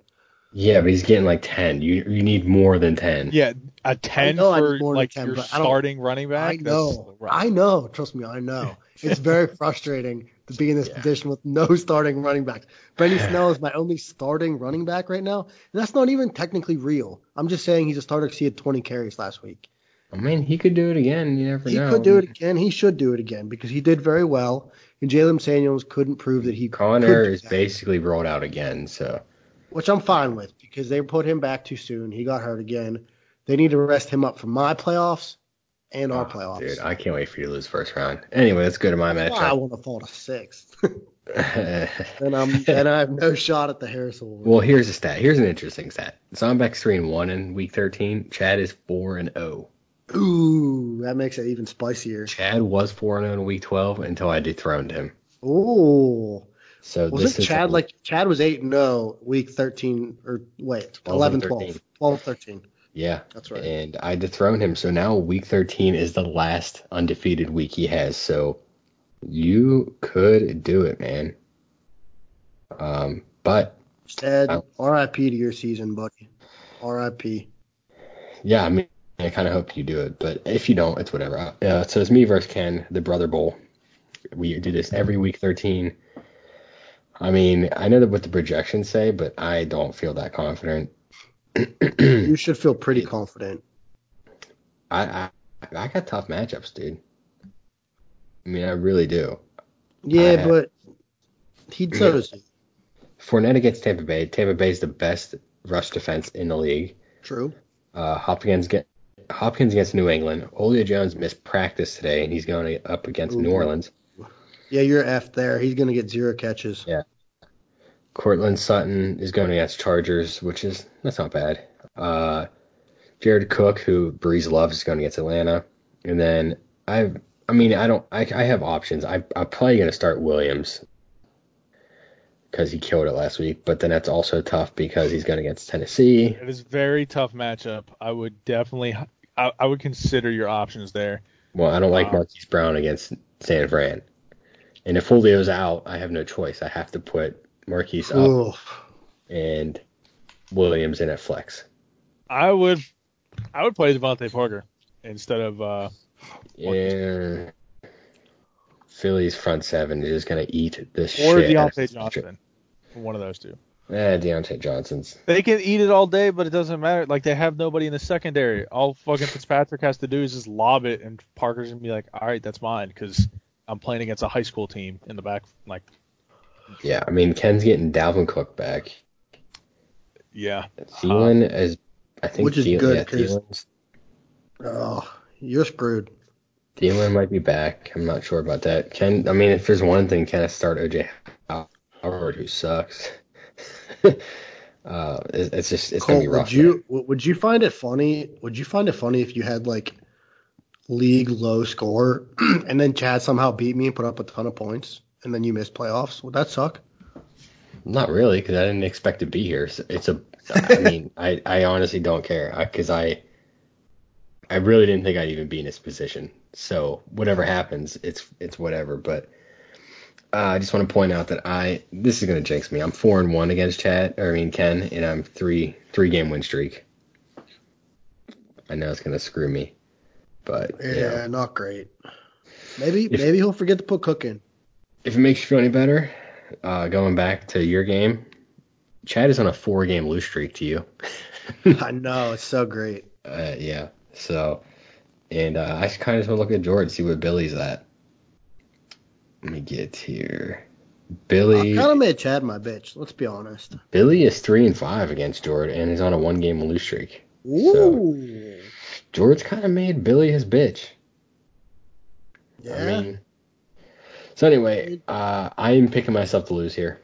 Yeah, but he's getting like ten. You you need more than ten. Yeah, a ten know I need for more like 10, your but I don't- starting running back. I know. I know. Trust me, I know. It's very frustrating to be in this Yeah. position with no starting running backs. Benny Snell is my only starting running back right now, and that's not even technically real. I'm just saying he's a starter because he had 20 carries last week. I mean, he could do it again. You never He know. could do it again. He should do it again because he did very well. And Jaylen Samuels couldn't prove that he Conner is basically rolled out again. So which I'm fine with because they put him back too soon. He got hurt again. They need to rest him up for my playoffs and our Oh, playoffs. dude, I can't wait for you to lose first round. Anyway, let's go to my why I want to fall to sixth. and I'm and I have no shot at the Harris Award. Well, here's a stat. Here's an interesting stat. Zombek's three and one in week 13. Chad is four and zero. Ooh, that makes it even spicier. Chad was four and zero in week 12 until I dethroned him. Ooh, So this wasn't is Chad like Chad was eight and zero week thirteen or wait 12 11 and 12 12 13. yeah, That's right. and I dethroned him. So now week 13 is the last undefeated week he has. So you could do it, man. Um, but Chad, R.I.P. to your season, buddy. R.I.P. yeah, I mean, I kind of hope you do it. But if you don't, it's whatever. Uh, so it's me versus Ken, the Brother Bowl. We do this every week 13. I mean, I know that what the projections say, but I don't feel that confident. You should feel pretty confident. I, I I got tough matchups, dude. I mean, I really do. Yeah, I- but he he. Fournette against Tampa Bay. Tampa Bay is the best rush defense in the league. True. Uh, Hopkins get Hopkins against New England. Julio Jones missed practice today, and he's going up against New Orleans. Yeah, you're F there. He's gonna get zero catches. Yeah. Courtland Sutton is going against Chargers, which is that's not bad. Uh, Jared Cook, who Brees loves, is going against Atlanta, and then I've I mean I don't I, I have options. I I'm probably going to start Williams because he killed it last week, but then that's also tough because he's going against Tennessee. It is very tough matchup. I would definitely, I, I would consider your options there. Well, I don't like Wow. Marquise Brown against San Fran, and if Julio's out, I have no choice. I have to put Marquise up and Williams in at flex. I would, I would play DeVante Parker instead of. uh Yeah. Philly's front seven is gonna eat this Or shit. out of Diontae Johnson. One of those two. Eh, Diontae Johnson's. They can eat it all day, but it doesn't matter. Like they have nobody in the secondary. All fucking Fitzpatrick has to do is just lob it, and Parker's gonna be like, "All right, that's mine," because I'm playing against a high school team in the back. Like, Yeah, I mean Ken's getting Dalvin Cook back. Yeah. Thielen is, I think, Which is Thielen, good, yeah, 'cause- Thielen's, Oh, you're screwed. Thielen might be back. I'm not sure about that. Ken, I mean, if there's one thing, Ken has start OJ Howard, who sucks. Uh, it's, it's just it's gonna be rough. would you would you find it funny? Would you find it funny if you had like league low score and then Chad somehow beat me and put up a ton of points and then you missed playoffs? Would that suck? Not really, because I didn't expect to be here. So It's a, I mean, I, I honestly don't care, because I, I really didn't think I'd even be in this position. So whatever happens, it's it's whatever. But uh, I just want to point out that I, this is gonna jinx me. I'm four and one against Chad, or I mean Ken, and I'm three three game win streak. I know it's gonna screw me, but Yeah, yeah. not great. Maybe If- maybe he'll forget to put Cook in. If it makes you feel any better, uh, going back to your game, Chad is on a four game lose streak to you. I know it's so great. Uh, yeah. So, and uh, I just kind of just want to look at George, see what Billy's at. Let me get here. Billy. I kind of made Chad my bitch. Let's be honest. Billy is three and five against George, and he's on a one game lose streak. Ooh. George kind of made Billy his bitch. yeah. I mean, so anyway, uh, I am picking myself to lose here.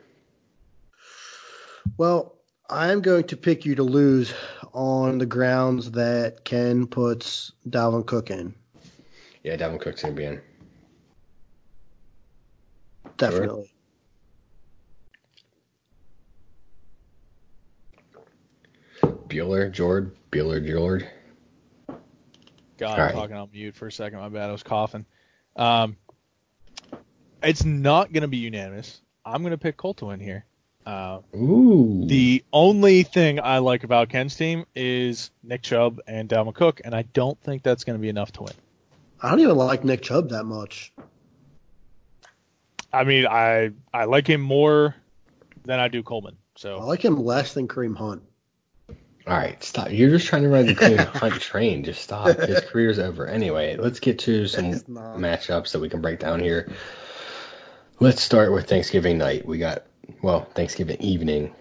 Well, I'm going to pick you to lose on the grounds that Ken puts Dalvin Cook in. Yeah, Dalvin Cook's gonna be in. Definitely. Bueller, George, Bueller, George. God, All I'm right. talking on mute for a second. My bad. I was coughing. Um, it's not going to be unanimous. I'm going to pick Colt to win here. Uh, Ooh. the only thing I like about Ken's team is Nick Chubb and Dalvin Cook, and I don't think that's going to be enough to win. I don't even like Nick Chubb that much. I mean, I I like him more than I do Coleman. So I like him less than Kareem Hunt. All right, stop. You're just trying to ride the Kareem Hunt train. Just stop. His career's over. Anyway, let's get to some not. matchups that we can break down here. Let's start with Thanksgiving night. We got, well, Thanksgiving evening.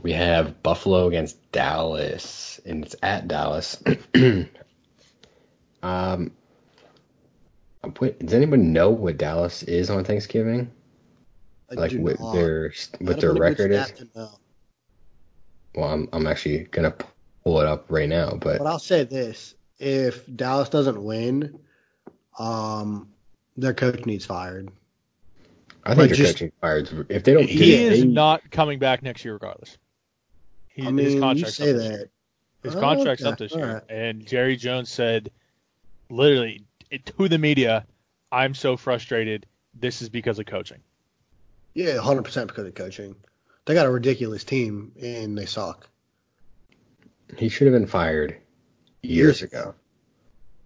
We have Buffalo against Dallas, and it's at Dallas. um, what, does anyone know what Dallas is on Thanksgiving? I like do what not. their what their have been a good record is? stat to know. Well, I'm I'm actually gonna pull it up right now, but But I'll say this: if Dallas doesn't win, um, their coach needs fired. I think Like, their just- coaching fired. If they don't, he get it, is they- not coming back next year regardless. He, I his mean, you contract's say up this year. that. His Oh, contract's okay. up this year, right. and Jerry Jones said, literally it, to the media, "I'm so frustrated. This is because of coaching." Yeah, 100% because of coaching. They got a ridiculous team and they suck. he should have been fired years ago.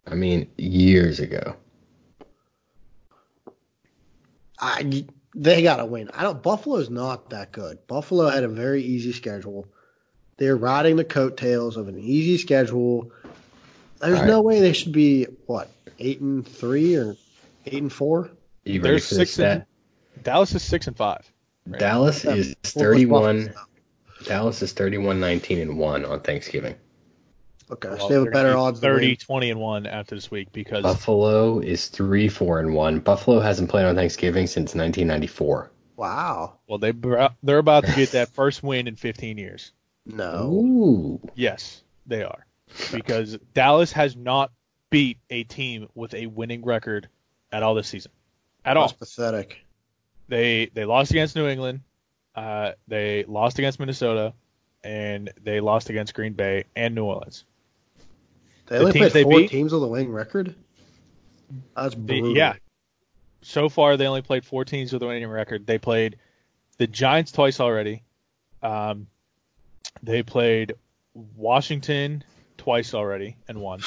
I mean, years ago. I they got to win. I don't. Buffalo's not that good. Buffalo had a very easy schedule. They're riding the coattails of an easy schedule. There's All no way they should be what eight and three or eight and four. You They're ready for this six and- Dallas is six and five. right? Dallas Yeah, is 31. Dallas is 31, 19 and one on Thanksgiving. Okay, Well, so they have a better be odds. 30, Than 20 and one after this week because Buffalo is three, four and one. Buffalo hasn't played on Thanksgiving since 1994. wow. well they they're about to get that first win in 15 years. No. Ooh. Yes, they are because Dallas has not beat a team with a winning record at all this season. At all. That's pathetic. They they lost against New England, uh, they lost against Minnesota, and they lost against Green Bay and New Orleans. They The only played they four beat? teams with a winning record. That's brutal. yeah. So far, they only played four teams with a winning record. They played the Giants twice already. Um, they played Washington twice already and won.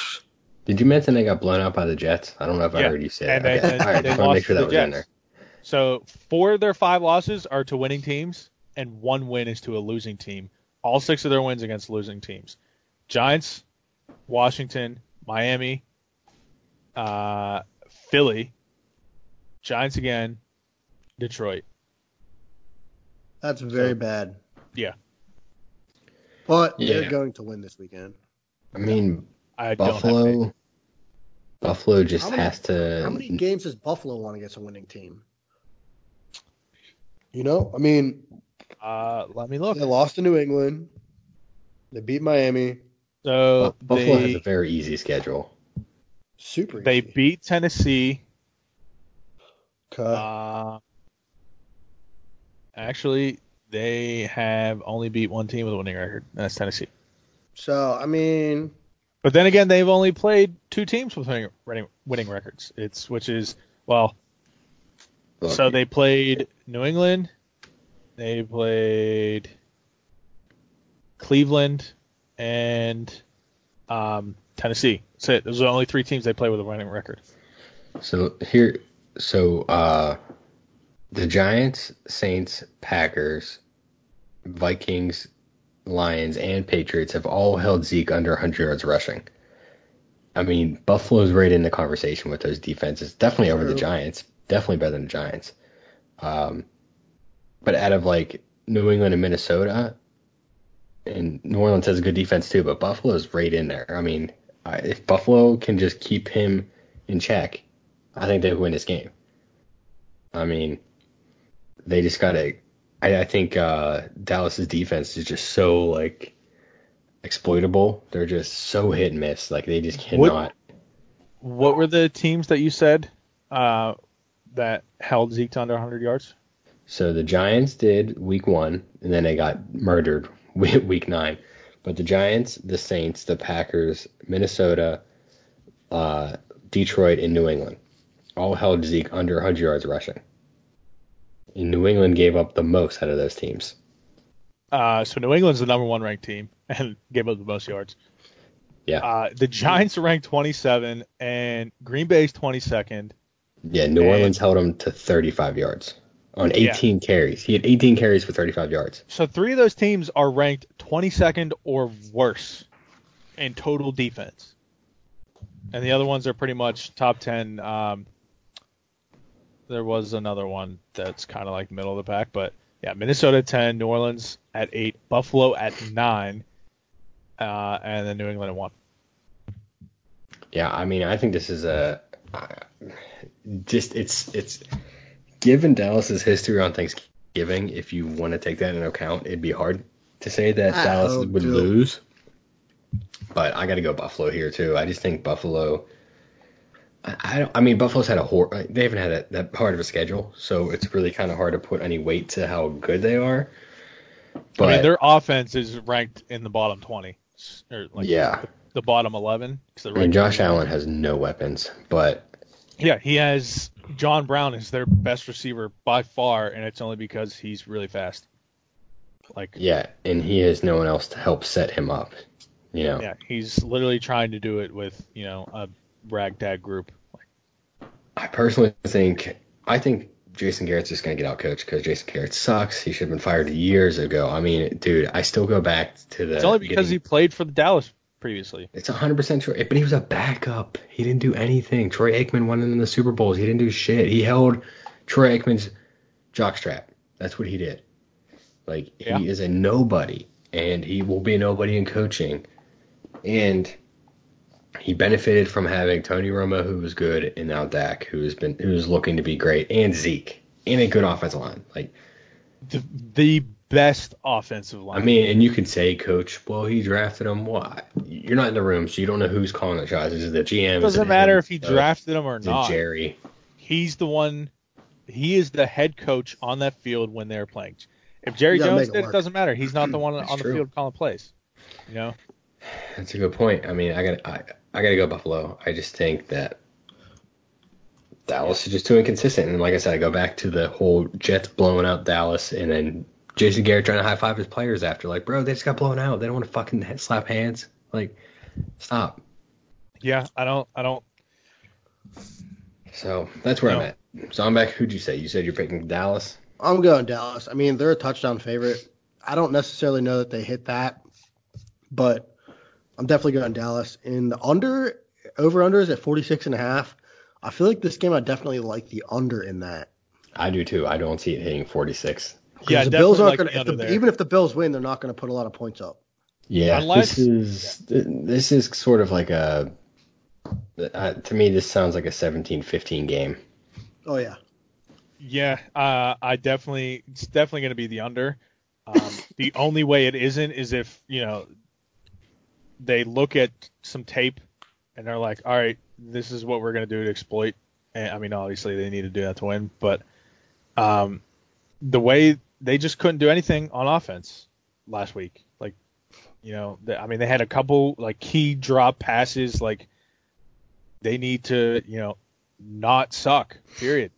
Did you mention they got blown out by the Jets? I don't know if I heard you say and that. they- Okay. and All right, they just want to lost make sure that the was in Jets. there. So four of their five losses are to winning teams, and one win is to a losing team. All six of their wins against losing teams: Giants, Washington, Miami, uh, Philly, Giants again, Detroit. That's very So- bad. Yeah. But Yeah. they're going to win this weekend. I mean, I don't have. Buffalo. Buffalo just many- has to. How many games does Buffalo want against a winning team? You know, I mean, Uh, let me look. they lost to New England. They beat Miami. So Bu- Buffalo has a very easy schedule. Super. they easy. beat Tennessee. Okay. Uh, actually, they have only beat one team with a winning record, and that's Tennessee. So I mean, But then again, they've only played two teams with winning, winning, winning records. It's which is well, Look, so they played New England, they played Cleveland, and um, Tennessee. That's it. Those are the only three teams they play with a winning record. So here, so uh, the Giants, Saints, Packers, Vikings, Lions, and Patriots have all held Zeke under 100 yards rushing. I mean, Buffalo's right in the conversation with those defenses. Definitely over the Giants. Definitely better than the Giants. Um, but out of like New England and Minnesota, and New Orleans has a good defense too, but Buffalo's right in there. I mean, I, if Buffalo can just keep him in check, I think they win this game. I mean, they just gotta. I, I think uh, Dallas's defense is just so like exploitable. They're just so hit and miss. Like they just cannot. What were the teams that you said uh, that held Zeke to under 100 yards? So the Giants did week one, and then they got murdered week week nine. But the Giants, the Saints, the Packers, Minnesota, uh, Detroit, and New England all held Zeke under 100 yards rushing. And New England gave up the most out of those teams. Uh, so New England's the number one ranked team and gave up the most yards. Yeah. Uh, the Giants are ranked 27 and Green Bay's 22nd. Yeah, New And- Orleans held him to 35 yards on 18 carries. He had 18 carries for 35 yards. So three of those teams are ranked 22nd or worse in total defense, and the other ones are pretty much top 10. Um, there was another one that's kind of like middle of the pack, but yeah, Minnesota at 10, New Orleans at 8, Buffalo at 9, uh, and then New England at 1. Yeah, I mean, I think this is a uh, just it's it's given Dallas's history on Thanksgiving. If you want to take that into account, it'd be hard to say that I Dallas would to. lose. But I got to go Buffalo here too. I just think Buffalo. I, don't. I mean, Buffalo's had a hor- They haven't had that, that hard of a schedule, so it's really kind of hard to put any weight to how good they are. But I mean, their offense is ranked in the bottom 20, or like yeah, the bottom 11. 'cause they're I mean, Josh 21. Allen has no weapons, but Yeah, he has John Brown is their best receiver by far, and it's only because he's really fast. Like, Yeah, and he has no one else to help set him up. You know. yeah, he's literally trying to do it with you know a ragtag group. I personally think I think Jason Garrett's just gonna get out coached because Jason Garrett sucks. He should have been fired years ago. I mean, dude, I still go back to the. It's only because he played for the Dallas previously. It's 100 percent true, but he was a backup. He didn't do anything. Troy Aikman won in the Super Bowls. He didn't do shit. He held Troy Aikman's jockstrap. That's what he did. Like Yeah. he is a nobody, and he will be a nobody in coaching. And he benefited from having Tony Romo, who was good, and now Dak, who's been who's looking to be great, and Zeke, and a good offensive line. Like The, the best offensive line. I mean, and you can say, Coach, well, he drafted him. Well, you're not in the room, so you don't know who's calling the shots. Is it the GM? it doesn't it matter him? if he Uh, drafted him or not. Jerry? He's the one. He is the head coach on that field when they're playing. If Jerry Jones make it it doesn't matter. He's not the one on the true. field calling plays. You know. That's a good point. I mean, I got I, I got to go Buffalo. I just think that Dallas is just too inconsistent. And like I said, I go back to the whole Jets blowing out Dallas, and then Jason Garrett trying to high five his players after. Like, bro, they just got blown out. They don't want to fucking slap hands. Like, stop. Yeah, I don't. I don't. So that's where No. I'm at. So I'm back. Who'd you say? You said you're picking Dallas. I'm going Dallas. I mean, they're a touchdown favorite. I don't necessarily know that they hit that, but I'm definitely going Dallas. In the under, over under is at 46 and a half. I feel like this game I definitely like the under in that. I do too. I don't see it hitting 46. Yeah, the Bills aren't like going the to. under there. Even if the Bills win, they're not going to put a lot of points up. Yeah, Unless- this is this is sort of like a uh, to me this sounds like a 17-15 game. Oh yeah. Yeah, uh, I definitely it's definitely going to be the under. Um, the only way it isn't is if you know they look at some tape and they're like, all right, this is what we're going to do to exploit. And I mean, obviously they need to do that to win, but um, the way they just couldn't do anything on offense last week. Like, you know, I mean, they had a couple like key drop passes. Like, they need to, you know, not suck. Period.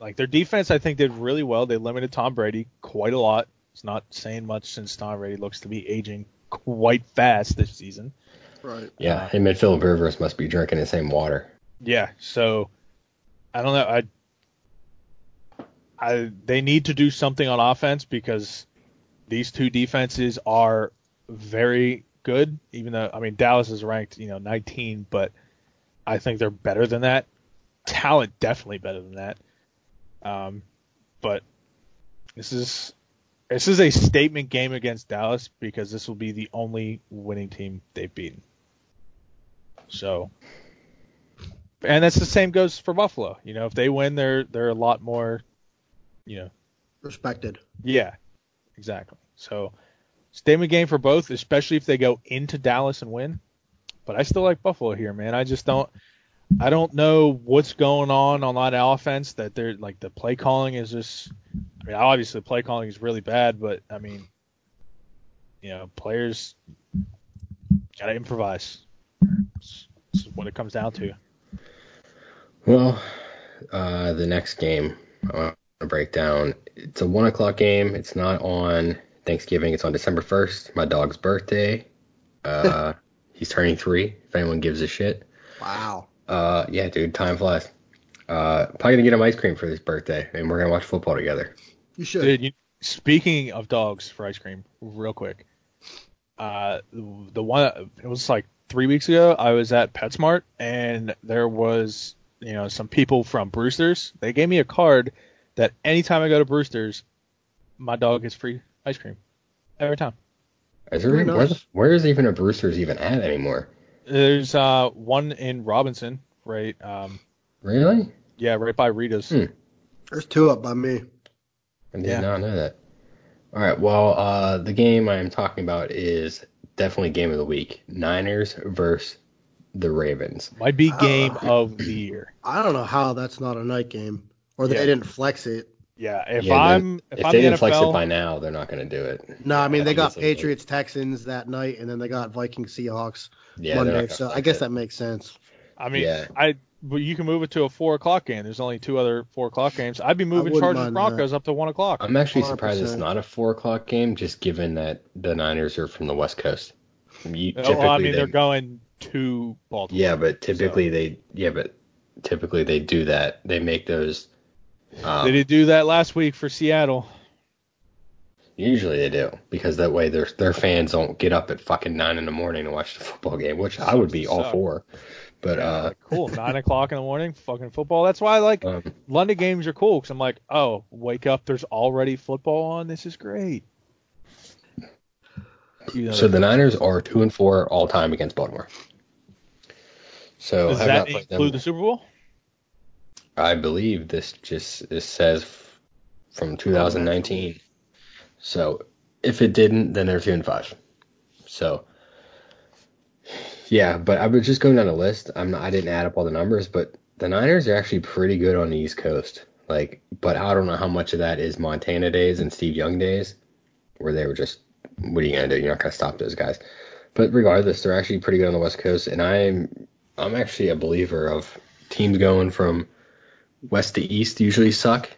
Like their defense, I think did really well. They limited Tom Brady quite a lot. It's not saying much since Tom Brady looks to be aging quite fast this season. Right. Yeah, Uh, and Philip Rivers must be drinking the same water. Yeah, so I don't know. I, I they need to do something on offense because these two defenses are very good. Even though I mean Dallas is ranked you know 19, but I think they're better than that. Talent definitely better than that. Um, but this is this is a statement game against Dallas because this will be the only winning team they've beaten. So and that's the same goes for Buffalo. You know, if they win, they're they're a lot more, you know, Respected. yeah, exactly. So statement game for both, especially if they go into Dallas and win. But I still like Buffalo here, man. I just don't. I don't know what's going on on that offense. That they're like the play calling is just. I mean, obviously play calling is really bad, but I mean, you know, players gotta improvise. It's, it's what it comes down to. Well, uh, the next game I want to break down. It's a one o'clock game. It's not on Thanksgiving. It's on December first. My dog's birthday. Uh, he's turning three. If anyone gives a shit. Wow. Uh, yeah, dude, time flies. Uh, probably gonna get him ice cream for his birthday, and we're gonna watch football together. You should. Dude, you, speaking of dogs for ice cream, real quick. Uh, the one it was like three weeks ago. I was at PetSmart and there was you know some people from Brewster's. They gave me a card that anytime I go to Brewster's, my dog gets free ice cream every time. Is there where, where is even a Brewster's even at anymore? There's uh one in Robinson, right? Um, Really? yeah, right by Rita's. Hmm. There's two up by me. I did Yeah. not know that. All right. Well, uh, the game I am talking about is definitely game of the week. Niners versus the Ravens. Might be game of the year. I don't know how that's not a night game, or they Yeah. didn't flex it. Yeah, if Yeah, I'm if, If, I'm they the didn't NFL, flex it by now, they're not going to do it. No, I mean they got Obviously, but- Patriots Texans that night, and then they got Vikings Seahawks Yeah, Monday. So I guess it. that makes sense. I mean, Yeah. I but you can move it to a four o'clock game. There's only two other four o'clock games. I'd be moving Chargers mind Broncos up to one o'clock. I'm actually surprised it's not a four o'clock game, just given that the Niners are from the West Coast. You, Oh, well, I mean, they- they're going to Baltimore. Yeah, but typically they yeah, but typically they do that. They make those. Um, They did do that last week for Seattle. Usually they do because that way their their fans don't get up at fucking nine in the morning to watch the football game, which I would be all Suck. for. But uh, cool, nine o'clock in the morning, fucking football. That's why I like um, London games are cool because I'm like, oh, wake up, there's already football on. This is great. You know, so the Niners are two and four all time against Baltimore. So does have that include the Super Bowl? I believe this just this says from 2019. So if it didn't, then they're two and five. So yeah, but I was just going down the list. I'm not, I didn't add up all the numbers, but the Niners are actually pretty good on the East Coast. Like, but I don't know how much of that is Montana days and Steve Young days, where they were just, what are you gonna do? You're not gonna stop those guys. But regardless, they're actually pretty good on the West Coast, and I'm I'm actually a believer of teams going from west to east usually suck,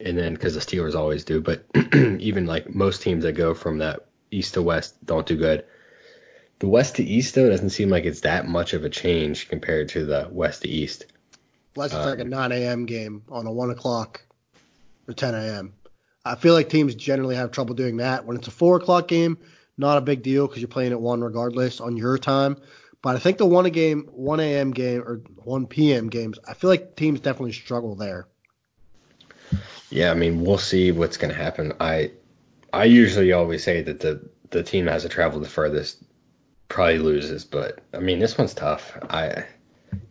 and then because the Steelers always do, but even like most teams that go from that east to west don't do good. The west to east though doesn't seem like it's that much of a change compared to the west to east. Unless it's Uh, like a 9 a.m. game on a 1 o'clock or 10 a.m. I feel like teams generally have trouble doing that. When it's a 4 o'clock game, not a big deal because you're playing at 1 regardless on your time. But I think the 1 a game, 1 a.m. game or 1 p.m. games, I feel like teams definitely struggle there. Yeah, I mean, we'll see what's going to happen. I I usually always say that the the team that has to travel the furthest probably loses, but I mean, this one's tough. I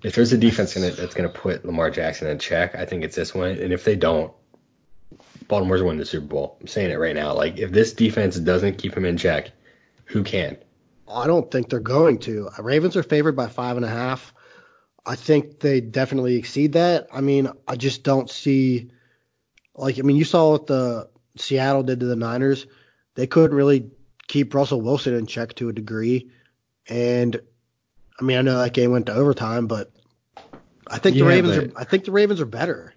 if there's a defense gonna, that's going to put Lamar Jackson in check, I think it's this one. And if they don't, Baltimore's winning the Super Bowl. I'm saying it right now. Like if this defense doesn't keep him in check, who can? I don't think they're going to. Ravens are favored by five and a half. I think they definitely exceed that. I mean, I just don't see like I mean, you saw what the Seattle did to the Niners. They couldn't really keep Russell Wilson in check to a degree. And I mean, I know that game went to overtime, but I think the Ravens are I think the Ravens are better.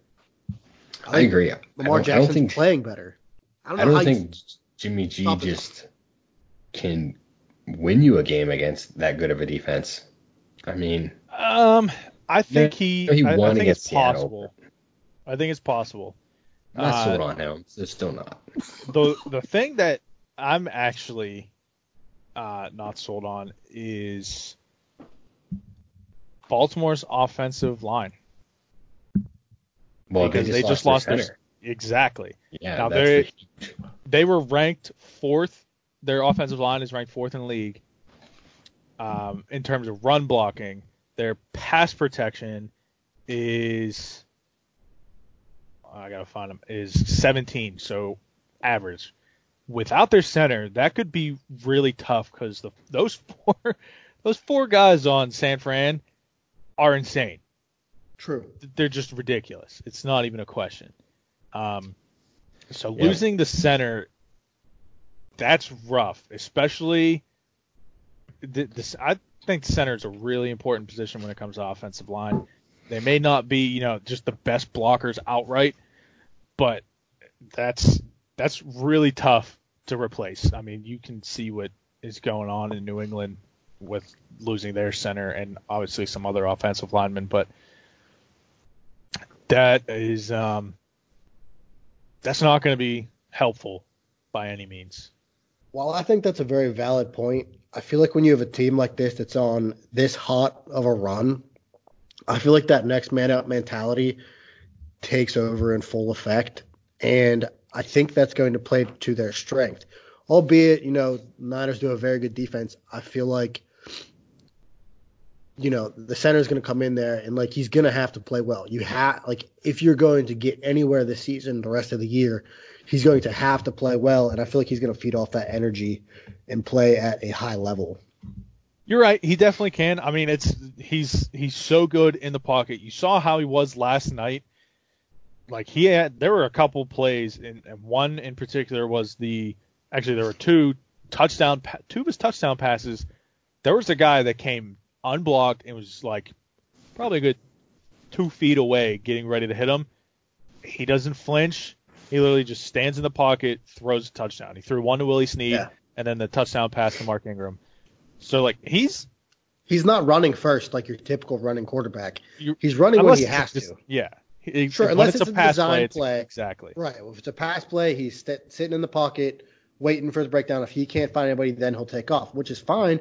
I agree. I Lamar don't, I Jackson's think playing better. I don't I don't think Jimmy G it. just can win you a game against that good of a defense. I mean, Um, I think he. he I, I won think against it's Seattle. possible. I think it's possible. I'm not Uh, sold on him. It's still not. the the thing that I'm actually uh, not sold on is Baltimore's offensive line Well, because they just their lost their center. exactly. Yeah, Now, that's they're- the huge- They were ranked fourth. Their offensive line is ranked fourth in the league um, in terms of run blocking. Their pass protection is I gotta find them is 17, so average. Without their center, that could be really tough because the those four those four guys on San Fran are insane. true. They're just ridiculous. It's not even a question. Um, so Yeah. losing the center, that's rough, especially. th- This, I think center is a really important position when it comes to offensive line. They may not be, you know, just the best blockers outright, but that's that's really tough to replace. I mean, you can see what is going on in New England with losing their center and obviously some other offensive linemen, but that is um, that's not going to be helpful by any means. While I think that's a very valid point, I feel like when you have a team like this that's on this hot of a run, I feel like that next man up mentality takes over in full effect. And I think that's going to play to their strength. Albeit, you know, Niners do a very good defense. I feel like, you know, the center is going to come in there and like he's going to have to play well. You have like if you're going to get anywhere this season, the rest of the year, he's going to have to play well, and I feel like he's going to feed off that energy and play at a high level. You're right. He definitely can. I mean, it's he's he's so good in the pocket. You saw how he was last night. Like he had, there were a couple plays, and, and one in particular was the actually there were two touchdown, two of his touchdown passes. There was a guy that came unblocked and was like probably a good two feet away, getting ready to hit him. He doesn't flinch. He literally just stands in the pocket, throws a touchdown. He threw one to Willie Snead, Yeah. and then the touchdown pass to Mark Ingram. So like he's He's not running first like your typical running quarterback. He's running when he has just- to. Yeah. He- Sure, unless it's, it's a pass design play, play. Exactly. Right. Well, if it's a pass play, he's st- sitting in the pocket, waiting for his breakdown. If he can't find anybody, then he'll take off, which is fine.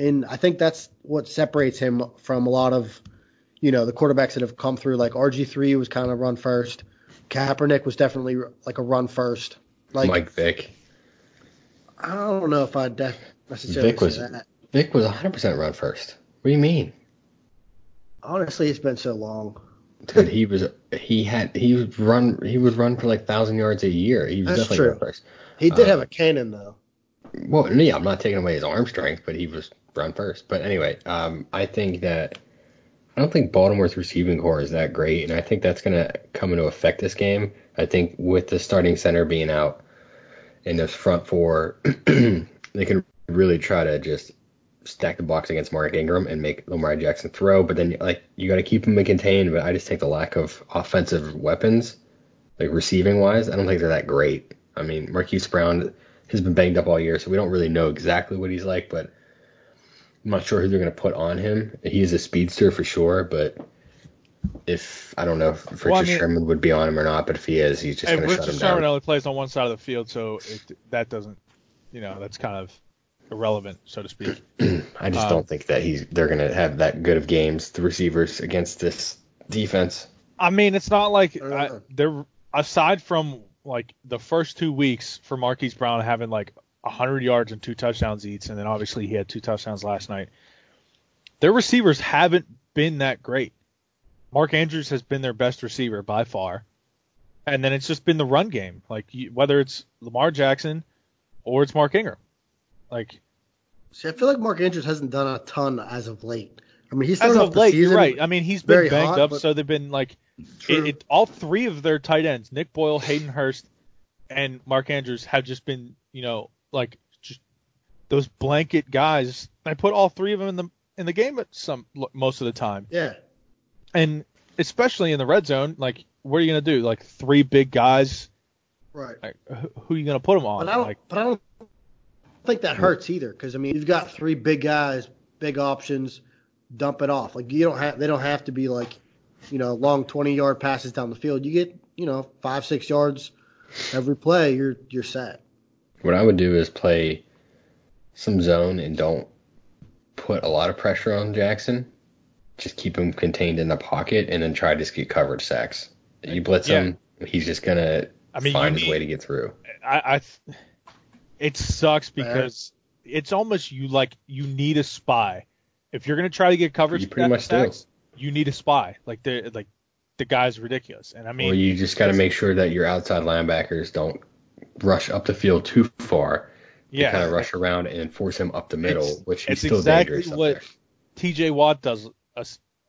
And I think that's what separates him from a lot of, you know, the quarterbacks that have come through. Like RG3 was kind of run first. Kaepernick was definitely like a run first. Like Mike Vick. I don't know if I'd def- necessarily Vic was that. Vic was 100% run first. What do you mean? Honestly, it's been so long. Dude, he was he had he was run he would run for like thousand yards a year. He was That's definitely true. run first. He did Uh, have a cannon though. Well, yeah, I'm not taking away his arm strength, but he was run first. But anyway, um, I think that I don't think Baltimore's receiving core is that great, and I think that's going to come into effect this game. I think with the starting center being out and those front four, they can really try to just stack the box against Mark Ingram and make Lamar Jackson throw. But then, like, you got to keep him contained. But I just think the lack of offensive weapons, like receiving wise, I don't think they're that great. I mean, Marquise Brown has been banged up all year, so we don't really know exactly what he's like, but I'm not sure who they're going to put on him. He is a speedster for sure, but if I don't know if Richard Well, I mean- Sherman would be on him or not, but if he is, he's just going to shut Richard him Sherman down. only plays on one side of the field, so it, that doesn't, you know, that's kind of irrelevant, so to speak. I just um, don't think that he's they're going to have that good of games, the receivers against this defense. I mean, it's not like Uh. I, they're aside from like the first two weeks for Marquise Brown having like 100 yards and two touchdowns each, and then obviously he had two touchdowns last night. Their receivers haven't been that great. Mark Andrews has been their best receiver by far, and then it's just been the run game. Like you, whether it's Lamar Jackson or it's Mark Ingram, like See, I feel like Mark Andrews hasn't done a ton as of late. I mean, he's as of late, you're right. I mean, he's been banged hot, up, so they've been like it, it, all three of their tight ends, Nick Boyle, Hayden Hurst, and Mark Andrews, have just been, you know, like just those blanket guys. I put all three of them in the in the game at some most of the time, yeah. and especially in the red zone. Like, what are you gonna do? Like three big guys. Right. Like, who, who are you gonna put them on? But I don't. like, but I don't think that hurts either, because I mean, you've got three big guys, big options. Dump it off. Like you don't have. They don't have to be like, you know, long 20 yard passes down the field. You get, you know, five six yards every play. You're you're set. What I would do is play some zone and don't put a lot of pressure on Jackson. Just keep him contained in the pocket and then try to just get coverage sacks. You blitz Yeah. him, he's just gonna I mean, find his need- way to get through. I, I it sucks because it's almost you like you need a spy. If you're gonna try to get coverage, You pretty much sacks, you need a spy. Like the like the guy's ridiculous. And I mean, or you just got to make sure that your outside linebackers don't rush up the field too far. yeah, kind of rush around and force him up the middle, It's- which he's it's still exactly dangerous what there. T.J. Watt does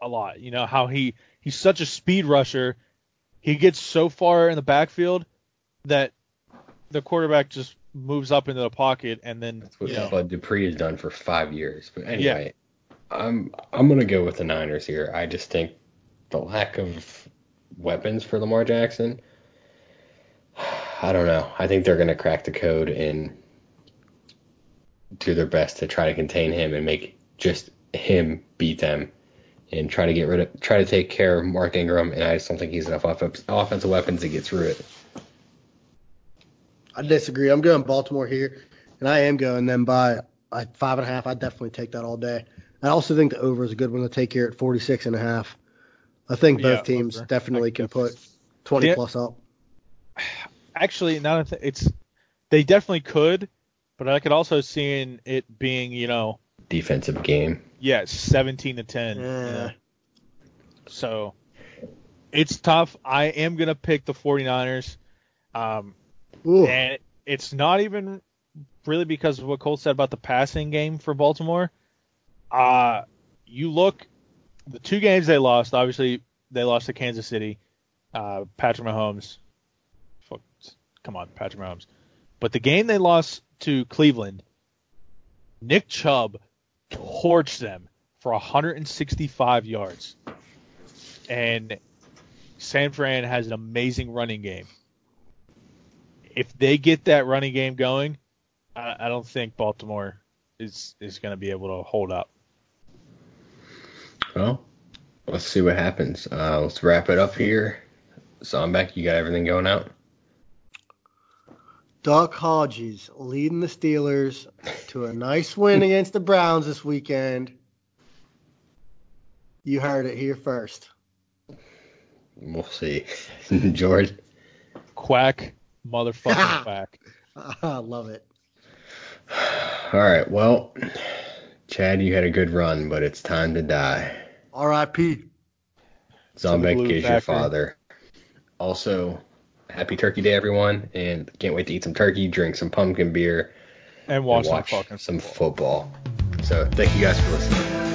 a lot. You know how he he's such a speed rusher. He gets so far in the backfield that the quarterback just moves up into the pocket and then That's what you know, Bud Dupree has done for five years. But anyway, I'm I'm gonna go with the Niners here. I just think the lack of weapons for Lamar Jackson. I don't know. I think they're gonna crack the code and do their best to try to contain him and make just him beat them and try to get rid of try to take care of Mark Ingram and I just don't think he's enough off- offensive weapons to get through it. I disagree. I'm going Baltimore here, and I am going them by like five and a half. I'd definitely take that all day. I also think the over is a good one to take here at 46 and a half. I think both Yeah, teams over. definitely I can put 20 Yeah. plus up. Actually now that I it's they definitely could, but I could also see it being you know Defensive game. yeah 17 to 10. you Yeah. know. So it's tough. I am gonna pick the 49ers. Um, Ooh, And it's not even really because of what Cole said about the passing game for Baltimore. Uh, you look, the two games they lost, obviously they lost to Kansas City. Uh, Patrick Mahomes. Come on, Patrick Mahomes. But the game they lost to Cleveland, Nick Chubb torched them for 165 yards. And San Fran has an amazing running game if they get that running game going, I, I don't think Baltimore is is going to be able to hold up. Well, let's see what happens. Uh, let's wrap it up here. Zombek, you got everything going out? Duck Hodges leading the Steelers to a nice win against the Browns this weekend. You heard it here first. We'll see. George, Quack, motherfucking quack. I love it. all right. Well, Chad, you had a good run, but it's time to die. R.I.P. Zombek Blue is your father. Also, happy Turkey Day, everyone, and can't wait to eat some turkey, drink some pumpkin beer, And and watch, watch some fucking some football. So, thank you guys for listening.